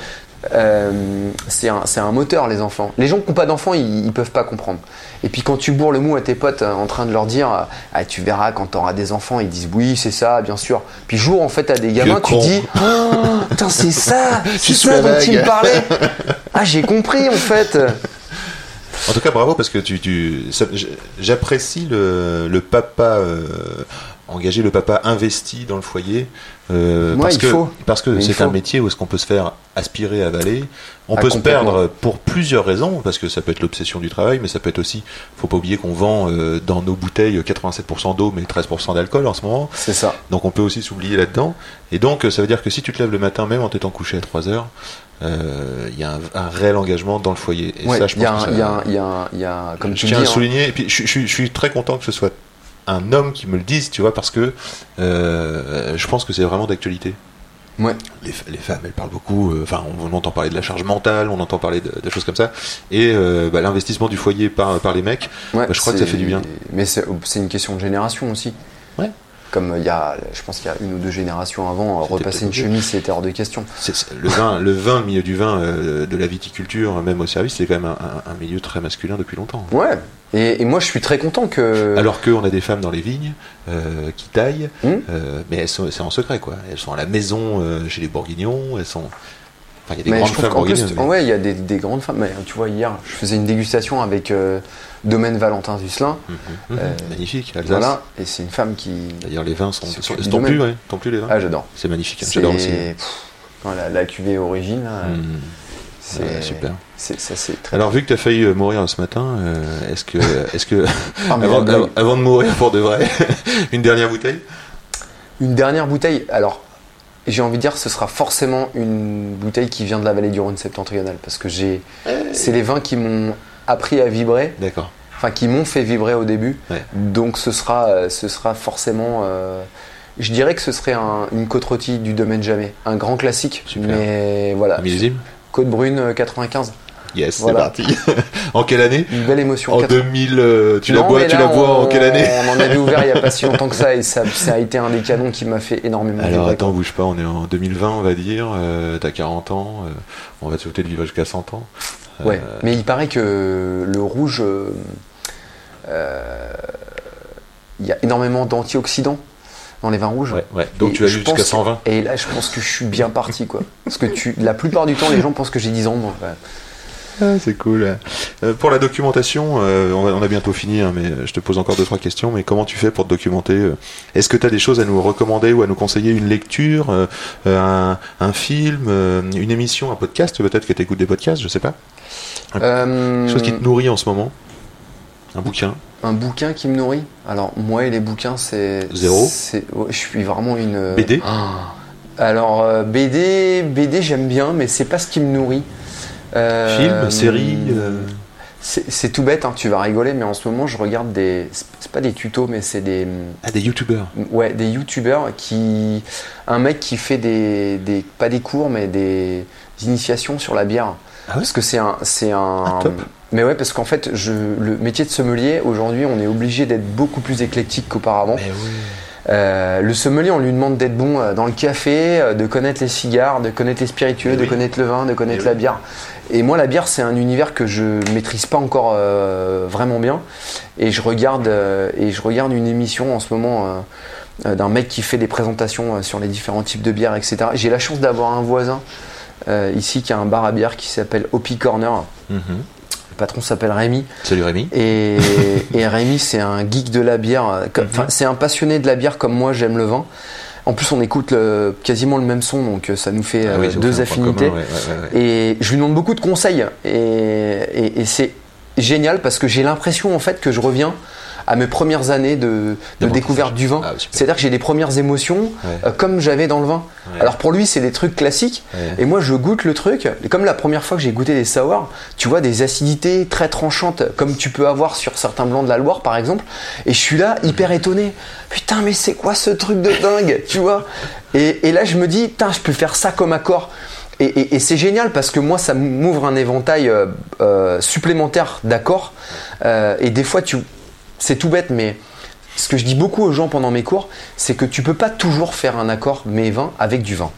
[SPEAKER 4] euh, c'est un, moteur, les enfants. Les gens qui n'ont pas d'enfants, ils, ils peuvent pas comprendre. Et puis quand tu bourres le mou à tes potes euh, en train de leur dire ah, Tu verras quand tu auras des enfants, ils disent Oui, c'est ça, bien sûr. Puis jour, en fait, à des gamins, tu
[SPEAKER 3] con.
[SPEAKER 4] dis Oh, putain, c'est ça C'est ça dont
[SPEAKER 3] vague.
[SPEAKER 4] me parlait Ah, j'ai compris, en fait
[SPEAKER 3] En tout cas, bravo parce que tu, tu j'apprécie le, le papa euh, engagé, le papa investi dans le foyer. Euh, parce,
[SPEAKER 4] il
[SPEAKER 3] que,
[SPEAKER 4] faut.
[SPEAKER 3] parce que c'est un métier où est-ce qu'on peut se faire aspirer, avaler. On
[SPEAKER 4] Ah,
[SPEAKER 3] peut se perdre pour plusieurs raisons, parce que ça peut être l'obsession du travail, mais ça peut être aussi, faut pas oublier qu'on vend euh, dans nos bouteilles 87% d'eau, mais 13% d'alcool en ce moment.
[SPEAKER 4] C'est ça.
[SPEAKER 3] Donc on peut aussi s'oublier là-dedans. Et donc ça veut dire que si tu te lèves le matin, même en t'étant couché à 3 heures, euh, il y a un, un réel engagement dans le foyer. Et
[SPEAKER 4] Ouais,
[SPEAKER 3] ça, je
[SPEAKER 4] y,
[SPEAKER 3] pense
[SPEAKER 4] il y y il y a un- comme
[SPEAKER 3] je
[SPEAKER 4] tu
[SPEAKER 3] tiens
[SPEAKER 4] dis,
[SPEAKER 3] à
[SPEAKER 4] hein,
[SPEAKER 3] souligner. Et puis je, je- je suis très content que ce soit un homme qui me le dise, tu vois, parce que euh, je pense que c'est vraiment d'actualité.
[SPEAKER 4] Ouais.
[SPEAKER 3] Les, femmes, elles parlent beaucoup. euh, Enfin, on, on entend parler de la charge mentale, on entend parler de, de choses comme ça. Et euh, bah, l'investissement du foyer par, par les mecs,
[SPEAKER 4] Ouais,
[SPEAKER 3] Bah, je crois que ça fait du bien.
[SPEAKER 4] Mais c'est c'est une question de génération aussi.
[SPEAKER 3] Ouais.
[SPEAKER 4] Comme il y a, je pense qu'il y a une ou deux générations avant, repasser une chemise, c'était hors de question.
[SPEAKER 3] le vin, le vin, milieu du vin, euh, de la viticulture, même au service, c'est quand même un, un- un milieu très masculin depuis longtemps.
[SPEAKER 4] Ouais. Et, et moi, je suis très content que.
[SPEAKER 3] Alors qu'on a des femmes dans les vignes euh, qui taillent,
[SPEAKER 4] Hmm.
[SPEAKER 3] euh, mais elles sont, c'est en secret quoi. Elles sont à la maison chez les Bourguignons, elles sont. Enfin, il y a des
[SPEAKER 4] mais
[SPEAKER 3] grandes femmes
[SPEAKER 4] plus,
[SPEAKER 3] mais-
[SPEAKER 4] ouais, il y a des, des grandes femmes. Mais tu vois, hier, je faisais une dégustation avec euh, Domaine Valentin Zuslin.
[SPEAKER 3] Mhm, mhm.
[SPEAKER 4] Euh,
[SPEAKER 3] magnifique, Alsace.
[SPEAKER 4] Voilà. Et c'est une femme qui.
[SPEAKER 3] D'ailleurs, les vins sont. Sont-
[SPEAKER 4] domaine.
[SPEAKER 3] plus, ouais, sont plus les vins.
[SPEAKER 4] Ah, j'adore.
[SPEAKER 3] C'est magnifique, hein, j'adore aussi.
[SPEAKER 4] pff, la cuvée origine,
[SPEAKER 3] Mhm.
[SPEAKER 4] c'est
[SPEAKER 3] Ouais, super.
[SPEAKER 4] très.
[SPEAKER 3] Alors, vu que tu as failli euh, mourir ce matin, euh, est-ce que, est-ce que
[SPEAKER 4] Ah,
[SPEAKER 3] avant de mourir pour de vrai, une dernière bouteille?
[SPEAKER 4] Une dernière bouteille, alors j'ai envie de dire ce sera forcément une bouteille qui vient de la vallée du Rhône septentrionale parce que j'ai c'est les vins qui m'ont appris à vibrer,
[SPEAKER 3] D'accord.
[SPEAKER 4] enfin qui m'ont fait vibrer au début.
[SPEAKER 3] Ouais.
[SPEAKER 4] Donc ce sera euh, ce sera forcément euh, Je dirais que ce serait un- une côte rôtie du domaine jamais. Un grand classique.
[SPEAKER 3] Super.
[SPEAKER 4] Mais voilà.
[SPEAKER 3] Un millésime
[SPEAKER 4] Côte brune euh, 95.
[SPEAKER 3] Yes,
[SPEAKER 4] Voilà.
[SPEAKER 3] c'est parti. en quelle année
[SPEAKER 4] Une belle émotion.
[SPEAKER 3] En
[SPEAKER 4] 80.
[SPEAKER 3] 2000, euh, tu la bois, tu la bois en quelle année
[SPEAKER 4] On en avait ouvert il n'y a pas si longtemps que ça et ça, ça a été un des canons qui m'a fait énormément
[SPEAKER 3] Alors
[SPEAKER 4] vibrer.
[SPEAKER 3] attends, bouge pas, on est en 2020, on va dire. euh, T'as 40 ans, euh, on va te souhaiter de vivre jusqu'à 100 ans.
[SPEAKER 4] Ouais, mais il paraît que le rouge, il y a énormément d'antioxydants dans les vins rouges.
[SPEAKER 3] Ouais, ouais. Donc
[SPEAKER 4] Et
[SPEAKER 3] tu vas
[SPEAKER 4] je
[SPEAKER 3] jusqu'à
[SPEAKER 4] pense que-
[SPEAKER 3] 120.
[SPEAKER 4] Et là, je pense que je suis bien parti, quoi. Parce que tu, la plupart du temps, les gens pensent que j'ai 10 ans. moi. Ouais.
[SPEAKER 3] Ah, c'est cool. Euh, pour la documentation, euh, on, a bientôt fini, hein, mais je te pose encore deux trois questions. Mais comment tu fais pour te documenter euh Est-ce que tu as des choses à nous recommander ou à nous conseiller Une lecture, un, un film, une émission, un podcast Peut-être que tu écoutes des podcasts, je sais pas. Quelque chose qui te nourrit en ce moment? Un bouquin?
[SPEAKER 4] Un bouquin qui me nourrit? Alors, moi et les bouquins, c'est.
[SPEAKER 3] Zéro
[SPEAKER 4] ouais, Je suis vraiment une.
[SPEAKER 3] BD
[SPEAKER 4] Ah. Alors, BD, BD j'aime bien, mais c'est pas ce qui me nourrit. Euh,
[SPEAKER 3] Film, série euh,
[SPEAKER 4] C'est tout bête, hein, tu vas rigoler, mais en ce moment, je regarde des. C'est pas des tutos, mais c'est des.
[SPEAKER 3] Ah, des youtubeurs.
[SPEAKER 4] Ouais, des youtubeurs qui. Un mec qui fait des, des. Pas des cours, mais des initiations sur la bière.
[SPEAKER 3] Ah ouais
[SPEAKER 4] Parce que c'est un. C'est un.
[SPEAKER 3] Ah, top.
[SPEAKER 4] Mais ouais, parce qu'en fait, je, le métier de sommelier, aujourd'hui, on est obligé d'être beaucoup plus éclectique qu'auparavant.
[SPEAKER 3] Mais oui.
[SPEAKER 4] Euh, le sommelier, on lui demande d'être bon dans le café, de connaître les cigares, de connaître les spiritueux, de connaître le vin, de connaître la
[SPEAKER 3] oui.
[SPEAKER 4] Et moi, la bière, c'est un univers que je maîtrise pas encore euh, vraiment bien. Et je regarde euh, et je regarde une émission en ce moment euh, d'un mec qui fait des présentations sur les différents types de bières, etc. J'ai la chance d'avoir un voisin ici qui a un bar à bière qui s'appelle Hopi Corner.
[SPEAKER 3] Mhm.
[SPEAKER 4] Le patron s'appelle Rémi.
[SPEAKER 3] Salut Rémi.
[SPEAKER 4] Et, et Rémi, c'est un geek de la bière.
[SPEAKER 3] Mhm.
[SPEAKER 4] enfin, C'est un passionné de la bière comme moi, j'aime le vin. En plus, on écoute le- quasiment le même son, donc euh, ça nous fait
[SPEAKER 3] Ah
[SPEAKER 4] euh,
[SPEAKER 3] oui,
[SPEAKER 4] deux affinités.
[SPEAKER 3] commun, ouais, ouais, ouais, ouais.
[SPEAKER 4] Et je lui demande beaucoup de conseils. Et, et- et c'est génial parce que j'ai l'impression en fait que je reviens à mes premières années de, découverte du vin.
[SPEAKER 3] Ah.
[SPEAKER 4] C'est-à-dire que j'ai les premières émotions
[SPEAKER 3] Ouais.
[SPEAKER 4] euh, comme j'avais dans le vin.
[SPEAKER 3] Ouais.
[SPEAKER 4] Alors pour lui, c'est des trucs classiques.
[SPEAKER 3] Ouais.
[SPEAKER 4] Et moi, je goûte le truc. Et comme la première fois que j'ai goûté des sours, tu vois, des acidités très tranchantes, comme tu peux avoir sur certains blancs de la Loire, par exemple. Et je suis là, hyper étonné. Putain, mais c'est quoi ce truc de dingue, tu vois? Et, et là, je me dis, putain, je peux faire ça comme accord. Et, et- et c'est génial parce que moi, ça m'ouvre un éventail euh, euh, supplémentaire d'accords. Euh, et des fois, tu, c'est tout bête, mais ce que je dis beaucoup aux gens pendant mes cours, c'est que tu peux pas toujours faire un accord mais vin avec du vin.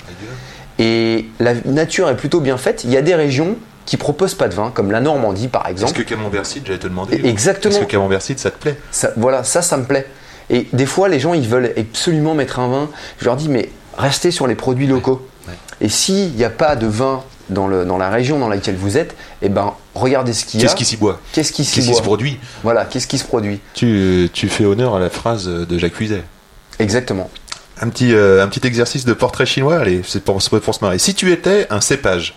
[SPEAKER 4] Et la nature est plutôt bien faite. Il y a des régions qui proposent pas de vin, comme la Normandie par
[SPEAKER 3] Est-ce
[SPEAKER 4] exemple.
[SPEAKER 3] que Camembert Cid, j'allais te demander.
[SPEAKER 4] Exactement.
[SPEAKER 3] Est-ce que Camembert Cid, ça te plaît?
[SPEAKER 4] Ça, voilà, ça, ça me plaît. Et des fois, les gens, ils veulent absolument mettre un vin. Je leur dis, mais restez sur les produits locaux.
[SPEAKER 3] ouais.
[SPEAKER 4] Et s'il n'y a pas de vin dans, le, dans la région dans laquelle vous êtes, eh ben, regardez ce qu'il y a.
[SPEAKER 3] Qu'est-ce qui s'y boit
[SPEAKER 4] Qu'est-ce qui s'y
[SPEAKER 3] Qu'est-ce qui
[SPEAKER 4] boit
[SPEAKER 3] se produit
[SPEAKER 4] Voilà, qu'est-ce qui se produit
[SPEAKER 3] tu, tu fais honneur à la phrase de Jacques Cuiset.
[SPEAKER 4] Exactement.
[SPEAKER 3] Un petit, euh, un petit exercice de portrait chinois, allez, c'est pour, se marrer. Si tu étais un cépage,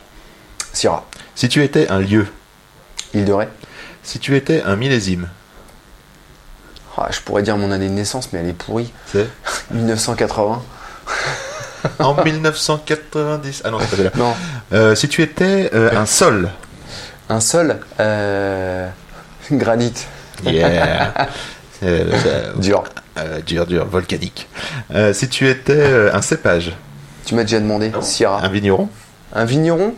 [SPEAKER 4] Syrah,
[SPEAKER 3] si tu étais un lieu,
[SPEAKER 4] île de Ré.
[SPEAKER 3] si tu étais un millésime,
[SPEAKER 4] Ah, je pourrais dire mon année de naissance, mais elle est pourrie.
[SPEAKER 3] c'est
[SPEAKER 4] 1980.
[SPEAKER 3] en 1990. Ah non, c'est pas celle-là.
[SPEAKER 4] Non,
[SPEAKER 3] Euh, si tu étais euh, un sol,
[SPEAKER 4] un sol. Euh... Granit.
[SPEAKER 3] yeah, Euh, euh,
[SPEAKER 4] Dur.
[SPEAKER 3] euh, dur, dur, volcanique. Si tu étais un cépage,
[SPEAKER 4] Tu m'as déjà demandé, Syrah.
[SPEAKER 3] un vigneron,
[SPEAKER 4] Un vigneron?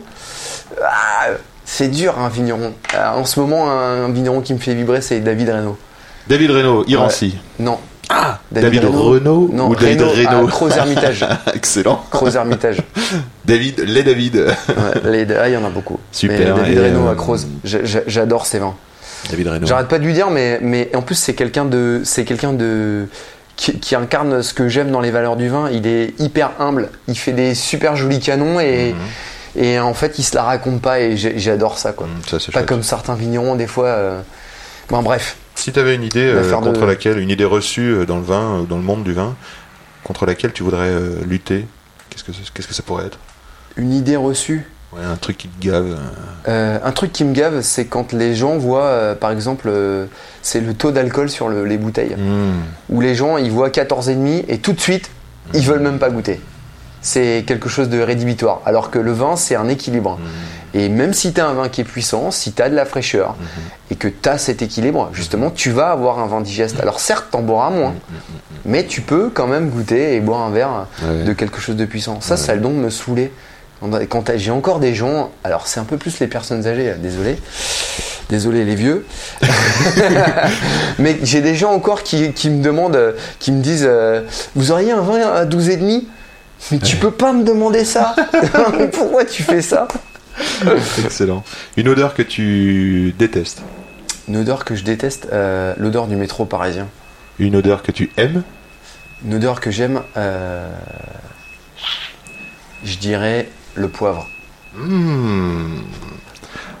[SPEAKER 4] Ah, C'est dur un vigneron. Ah, en ce moment, un, un vigneron qui me fait vibrer, c'est David Reynaud.
[SPEAKER 3] David Reynaud, Irancy.
[SPEAKER 4] Non.
[SPEAKER 3] Ah, David, Renaud
[SPEAKER 4] Non,
[SPEAKER 3] ou David
[SPEAKER 4] Reynaud à Croz Hermitage.
[SPEAKER 3] Excellent.
[SPEAKER 4] Croz Hermitage.
[SPEAKER 3] David, les David.
[SPEAKER 4] Ouais, les- ah, il y en a beaucoup.
[SPEAKER 3] Super,
[SPEAKER 4] Mais David
[SPEAKER 3] et,
[SPEAKER 4] Reynaud
[SPEAKER 3] euh,
[SPEAKER 4] à Croz. J'a- j'a- J'adore ses vins.
[SPEAKER 3] David Reynaud.
[SPEAKER 4] J'arrête pas de lui dire, mais, mais en plus, c'est quelqu'un de. C'est quelqu'un de. Qui, qui incarne ce que j'aime dans les valeurs du vin. Il est hyper humble. Il fait des super jolis canons et,
[SPEAKER 3] Mhm.
[SPEAKER 4] et en fait, il se la raconte pas et j'adore ça, quoi.
[SPEAKER 3] Ça, c'est
[SPEAKER 4] Pas
[SPEAKER 3] chouette.
[SPEAKER 4] comme certains vignerons, des fois. euh, Bon, bref.
[SPEAKER 3] Si tu avais une idée euh,
[SPEAKER 4] de-
[SPEAKER 3] contre laquelle, une idée reçue euh, dans le vin, ou dans le monde du vin, contre laquelle tu voudrais euh, lutter, qu'est-ce que, qu'est-ce que ça pourrait être?
[SPEAKER 4] Une idée reçue?
[SPEAKER 3] Ouais, Un truc qui te gave. euh,
[SPEAKER 4] Euh, un truc qui me gave, c'est quand les gens voient, euh, par exemple, euh, c'est le taux d'alcool sur le- les bouteilles.
[SPEAKER 3] hum,
[SPEAKER 4] Où les gens, ils voient 14,5 et tout de suite, ils veulent même pas goûter. C'est quelque chose de rédhibitoire. Alors que le vin, c'est un équilibre.
[SPEAKER 3] hum,
[SPEAKER 4] Et même si tu as un vin qui est puissant, si tu as de la fraîcheur
[SPEAKER 3] hum,
[SPEAKER 4] et que tu as cet équilibre, justement, tu vas avoir un vin digeste. Alors certes, t'en boiras moins, mais tu peux quand même goûter et boire un verre
[SPEAKER 3] Ouais.
[SPEAKER 4] de quelque chose de puissant. Ça, ça a le don de me saouler. Quand, j'ai encore des gens, alors c'est un peu plus les personnes âgées, désolé, désolé les vieux, mais j'ai des gens encore qui, qui me demandent, euh, qui me disent, euh, vous auriez un vin à 12 et demi? Mais tu peux pas me demander ça. Mais Pourquoi tu fais ça?
[SPEAKER 3] Excellent. Une odeur que tu détestes.
[SPEAKER 4] Une odeur que je déteste, euh, l'odeur du métro parisien.
[SPEAKER 3] Une odeur que tu aimes.
[SPEAKER 4] Une odeur que j'aime, euh, je dirais le poivre.
[SPEAKER 3] Mmh.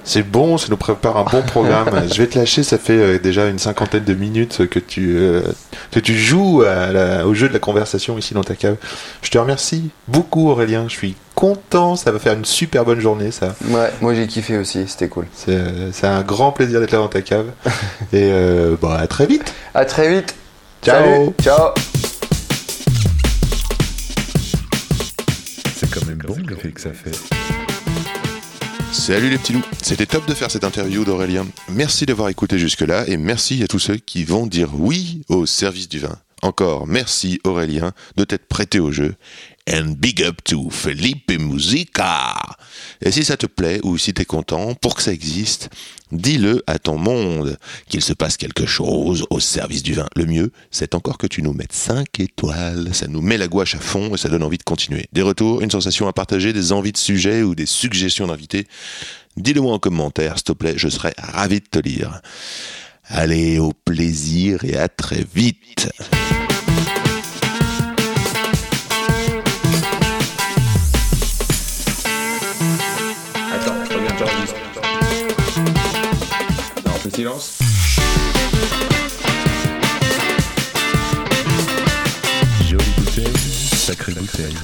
[SPEAKER 3] C'est bon, ça nous prépare un bon programme. Je vais te lâcher, ça fait euh, déjà une cinquantaine de minutes que tu, euh, que tu joues à la- au jeu de la conversation ici dans ta cave. Je te remercie beaucoup Aurélien, je suis content, ça va faire une super bonne journée ça.
[SPEAKER 4] Ouais, moi j'ai kiffé aussi, c'était cool.
[SPEAKER 3] C'est euh, un grand plaisir d'être là dans ta cave. Et euh, bah, à très vite.
[SPEAKER 4] À très vite.
[SPEAKER 3] Ciao.
[SPEAKER 4] Salut. Ciao.
[SPEAKER 1] C'est quand même bon l'effet que ça fait.
[SPEAKER 3] Salut les petits loups, c'était top de faire cette interview d'Aurélien. Merci d'avoir écouté jusque-là et merci à tous ceux qui vont dire oui au service du vin. Encore merci Aurélien de t'être prêté au jeu. And big up to Felipe Musica. Et si ça te plaît ou si t'es content, pour que ça existe, dis-le à ton monde qu'il se passe quelque chose au service du vin. Le mieux, c'est encore que tu nous mettes 5 étoiles. Ça nous met la gouache à fond et ça donne envie de continuer. Des retours, une sensation à partager, des envies de sujets ou des suggestions d'invités. Dis-le moi en commentaire, s'il te plaît, je serai ravi de te lire. Allez, au plaisir et à très vite.
[SPEAKER 2] Silence.
[SPEAKER 1] Jolie bouteille, sacrée bouteille.